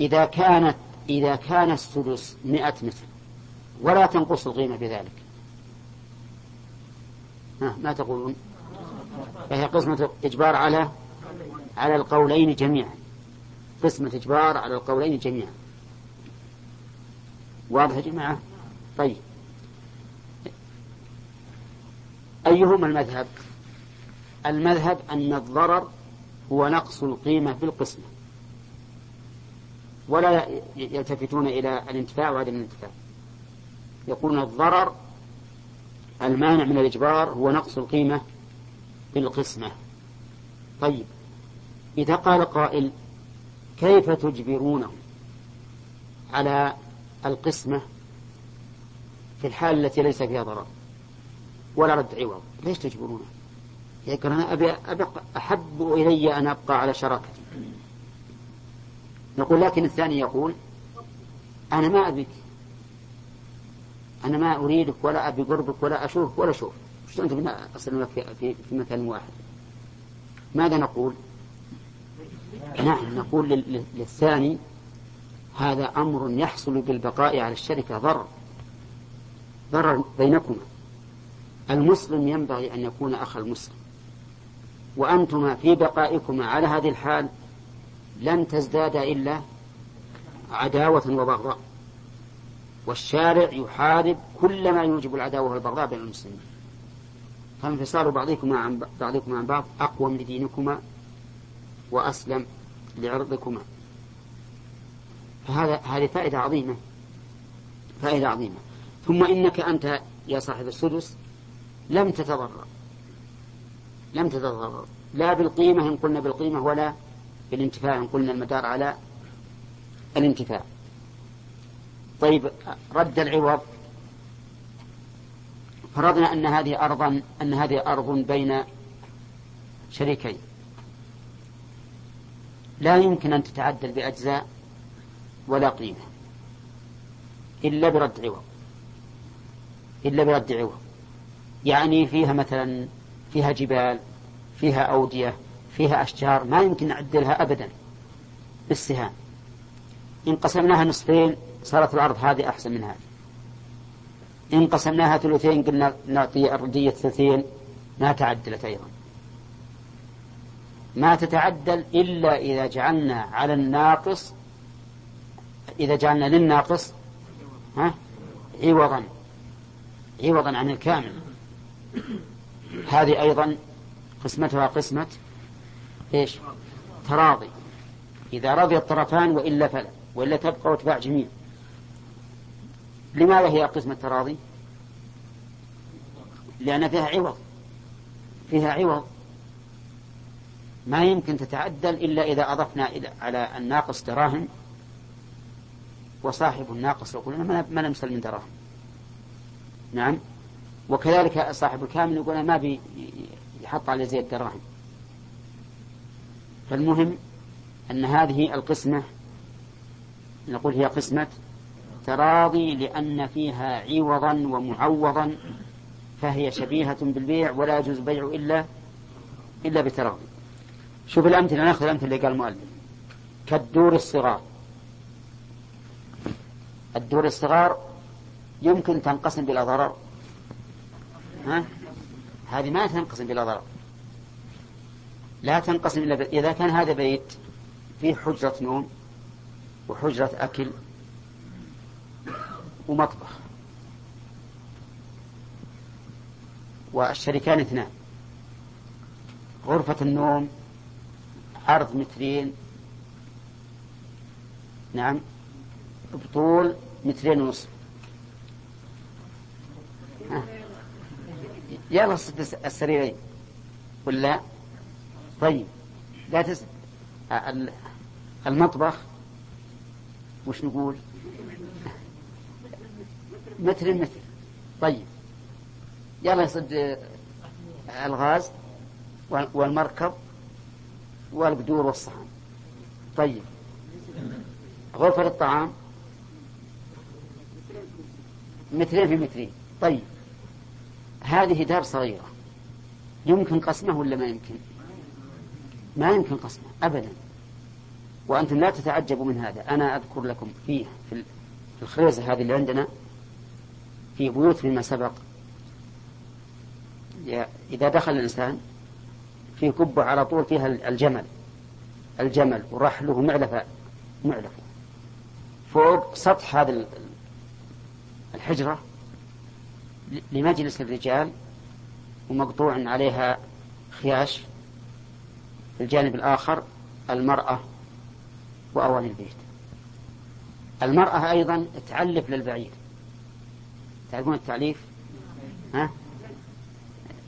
إذا كانت إذا كان السدس مئة متر ولا تنقص القيمة بذلك. ها ما تقولون؟ فهي قسمة إجبار على على القولين جميعا. قسمة إجبار على القولين جميعا. واضح يا جماعة؟ طيب. أيهما المذهب؟ المذهب أن الضرر هو نقص القيمة في القسمة. ولا يلتفتون إلى الانتفاع وعدم الانتفاع. يقولون الضرر المانع من الإجبار هو نقص القيمة بالقسمة طيب إذا قال قائل كيف تجبرونه على القسمة في الحال التي ليس فيها ضرر؟ ولا رد عوض. ليش تجبرونه؟ يقول أنا أبي أبقى أحب إلي أن أبقى على شراكتي. نقول لكن الثاني يقول أنا ما أبيك. أنا ما أريدك ولا أبي قربك ولا أشوفك ولا أشوف. شلون تبي أصل لك في, في مكان واحد؟ ماذا نقول؟ نعم نقول للثاني هذا أمر يحصل بالبقاء على الشركة ضرر. ضرر بينكما. المسلم ينبغي أن يكون أخ المسلم. وأنتما في بقائكما على هذه الحال لن تزداد إلا عداوة وبغضاء. والشارع يحارب كل ما يوجب العداوة والبغضاء بين المسلمين. فانفصال بعضكما عن بعضكما عن بعض أقوم لدينكما وأسلم لعرضكما. فهذا هذه فائدة عظيمة فائدة عظيمة. ثم إنك أنت يا صاحب السدس لم تتضرر. لم تتضرر لا بالقيمة إن قلنا بالقيمة ولا بالانتفاع إن قلنا المدار على الانتفاع. طيب رد العوض. فرضنا أن هذه أرضا أن هذه أرض بين شريكين. لا يمكن أن تتعدل بأجزاء ولا قيمة. إلا برد عوض. إلا برد عوض. يعني فيها مثلا فيها جبال فيها أودية فيها أشجار ما يمكن نعدلها أبدا. بالسهام. إن قسمناها نصفين صارت الأرض هذه أحسن من هذه. إن قسمناها ثلثين قلنا نعطي أرضية ثلثين ما تعدلت أيضا. ما تتعدل إلا إذا جعلنا على الناقص إذا جعلنا للناقص ها؟ عوضا. عوضا عن الكامل. هذه أيضا قسمتها قسمة إيش؟ تراضي. إذا رضي الطرفان وإلا فلا وإلا تبقى وتباع جميع. لماذا هي قسمة تراضي؟ لأن فيها عوض. فيها عوض. ما يمكن تتعدل إلا إذا أضفنا إلى على الناقص دراهم وصاحب الناقص يقول أنا ما نمسل من دراهم. نعم؟ وكذلك صاحب الكامل يقول ما بي يحط على زي الدراهم. فالمهم أن هذه القسمة نقول هي قسمة تراضي لأن فيها عوضا ومعوضا فهي شبيهة بالبيع ولا يجوز البيع إلا إلا بتراضي. شوف الأمثلة نأخذ الأمثلة اللي قال المؤلف. كالدور الصغار. الدور الصغار يمكن تنقسم بلا ضرر ها؟ هذه ما تنقسم بلا ضرر. لا تنقسم إلا. إذا كان هذا بيت فيه حجرة نوم وحجرة أكل ومطبخ. والشريكان اثنان. غرفة النوم عرض مترين. نعم. بطول مترين ونصف. يلا السريرين ولا طيب. لا تس... المطبخ. وش نقول؟ متر متر طيب. يلا يصد الغاز والمركب والقدور والصحن. طيب. غرفة الطعام. مترين في مترين. طيب. هذه دار صغيرة. يمكن قسمه ولا ما يمكن؟ ما يمكن قسمه أبدا. وأنتم لا تتعجبوا من هذا. أنا أذكر لكم فيه في الخريزة هذه اللي عندنا في بيوت فيما سبق. إذا دخل الإنسان في قبة على طول فيها الجمل. الجمل ورحله معلفة معلفة. فوق سطح هذا الحجرة لمجلس الرجال ومقطوع عليها خياش في الجانب الآخر المرأة وأواني البيت. المرأة أيضا تعلف للبعير. تعرفون التعليف ها؟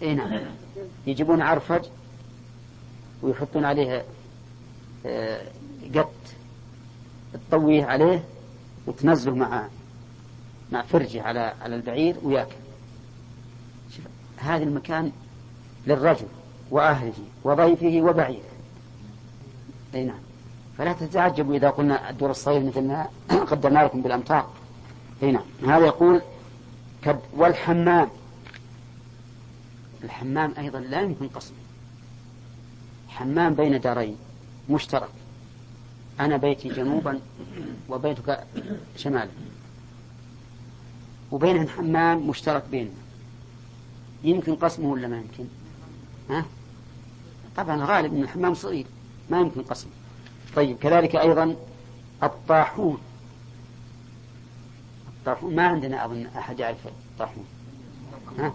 إي نعم. يجيبون عرفج ويحطون عليه آه، قط تطويه عليه وتنزله مع مع فرجه على على البعير وياكل. هذا المكان للرجل وأهله وضيفه وبعيره. أي نعم. فلا تتعجبوا إذا قلنا الدور الصغير مثل ما قدمنا لكم بالأمطار. أي نعم. هذا يقول والحمام. الحمام أيضا لا يمكن قسمه حمام بين دارين مشترك. أنا بيتي جنوبا وبيتك شمالا. وبينهم حمام مشترك بيننا يمكن قسمه ولا ما يمكن؟ ها؟ طبعا الغالب أن الحمام صغير ما يمكن قسمه. طيب كذلك أيضا الطاحون. الطاحون ما عندنا أظن أحد يعرف الطاحون. ها؟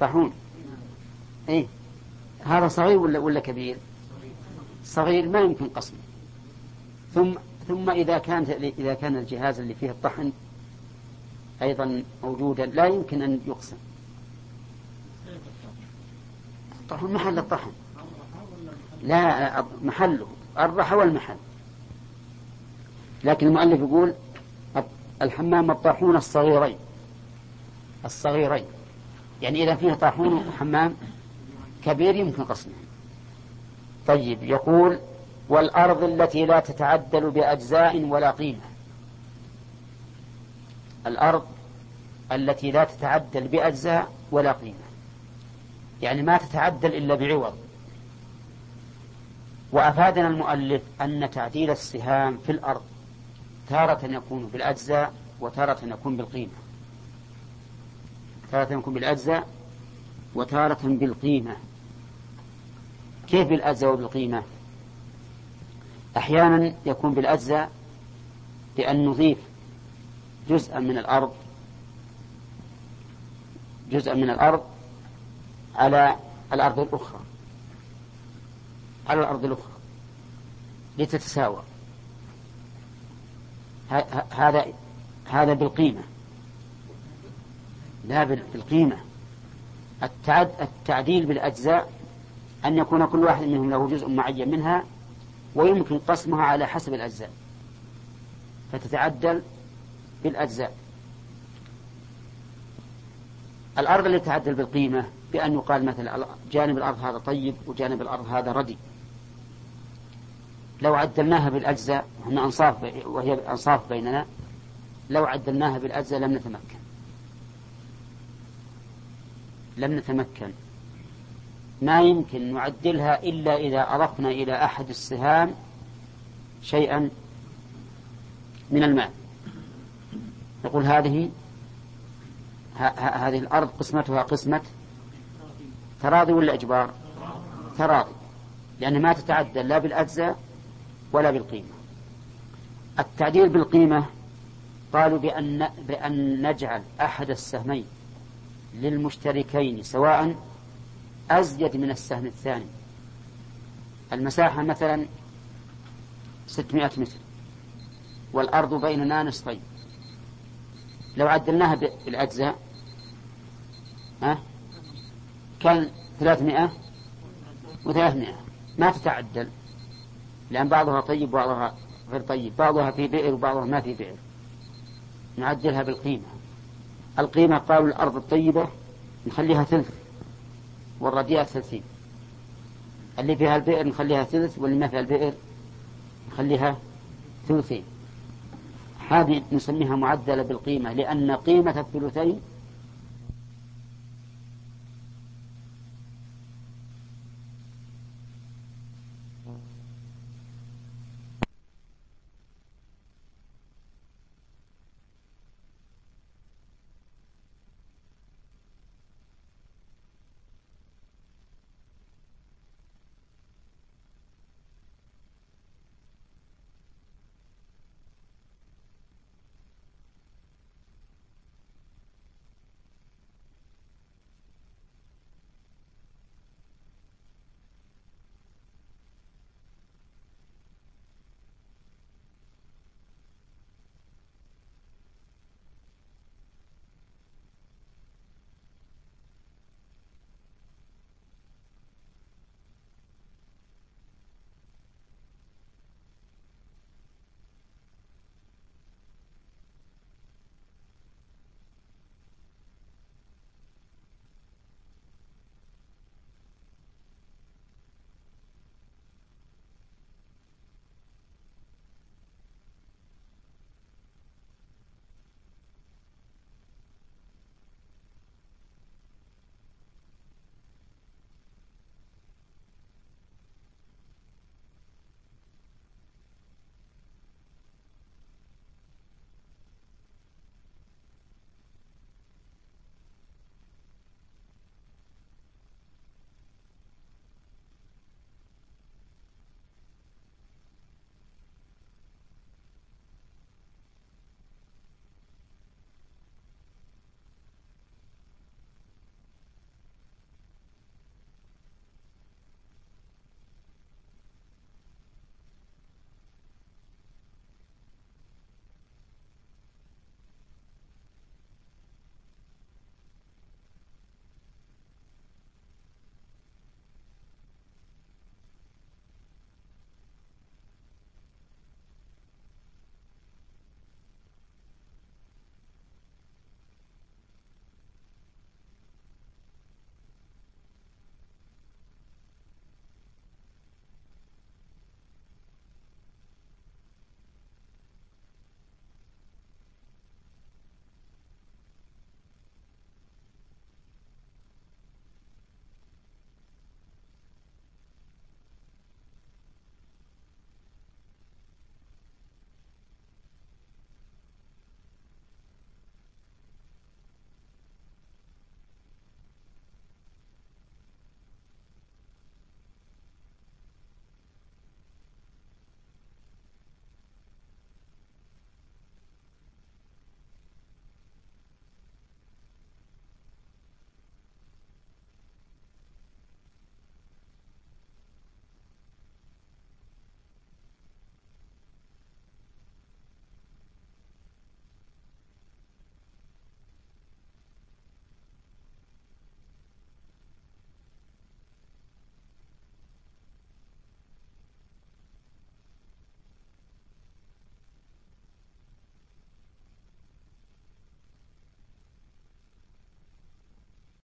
طاحون. إيه؟ هذا صغير ولا ولا كبير؟ صغير ما يمكن قسمه. ثم ثم إذا كان إذا كان الجهاز اللي فيه الطحن أيضا موجودا. لا يمكن أن يقسم. الطحن محل الطحن. لا محله. الرحى والمحل. لكن المؤلف يقول الحمام الطاحون الصغيرين. الصغيرين. يعني إذا فيه طاحون وحمام كبير يمكن قسمه. طيب يقول والأرض التي لا تتعدل بأجزاء ولا قيمة. الأرض التي لا تتعدل بأجزاء ولا قيمة. يعني ما تتعدل إلا بعوض. وأفادنا المؤلف أن تعديل السهام في الأرض تارة يكون بالأجزاء وتارة يكون بالقيمة. تارة يكون بالأجزاء وتارة بالقيمة. كيف بالأجزاء وبالقيمة؟ أحيانا يكون بالأجزاء بأن نضيف جزءا من الأرض جزءا من الأرض على الأرض الأخرى على الأرض الأخرى لتتساوى. هذا هذا بالقيمة. لا بالقيمة. التعديل بالأجزاء أن يكون كل واحد منهم له جزء معين منها ويمكن قسمها على حسب الأجزاء. فتتعدل بالأجزاء. الأرض التي تعدل بالقيمة بأن يقال مثلا جانب الأرض هذا طيب وجانب الأرض هذا ردي. لو عدلناها بالأجزاء وهنا أنصاف وهي أنصاف بيننا لو عدلناها بالأجزاء لم نتمكن. لم نتمكن. ما يمكن نعدلها إلا إذا أضفنا إلى أحد السهام شيئا من المال نقول هذه هذه الأرض قسمتها قسمة تراضي ولا إجبار؟ تراضي لأن ما تتعدل لا بالأجزاء ولا بالقيمة. التعديل بالقيمة قالوا بأن, بأن نجعل أحد السهمين للمشتركين سواء أزيد من السهم الثاني. المساحة مثلا 600 متر والأرض بيننا نصفين. لو عدلناها بالأجزاء؟ كان 300 و300 ما تتعدل لأن بعضها طيب وبعضها غير طيب. بعضها في بئر وبعضها ما في بئر. نعدلها بالقيمة. القيمة قالوا الأرض الطيبة نخليها ثلث والرديئة ثلثين اللي فيها البئر نخليها ثلث واللي ما فيها البئر نخليها ثلثين. هذه نسميها معدلة بالقيمة لأن قيمة الثلثين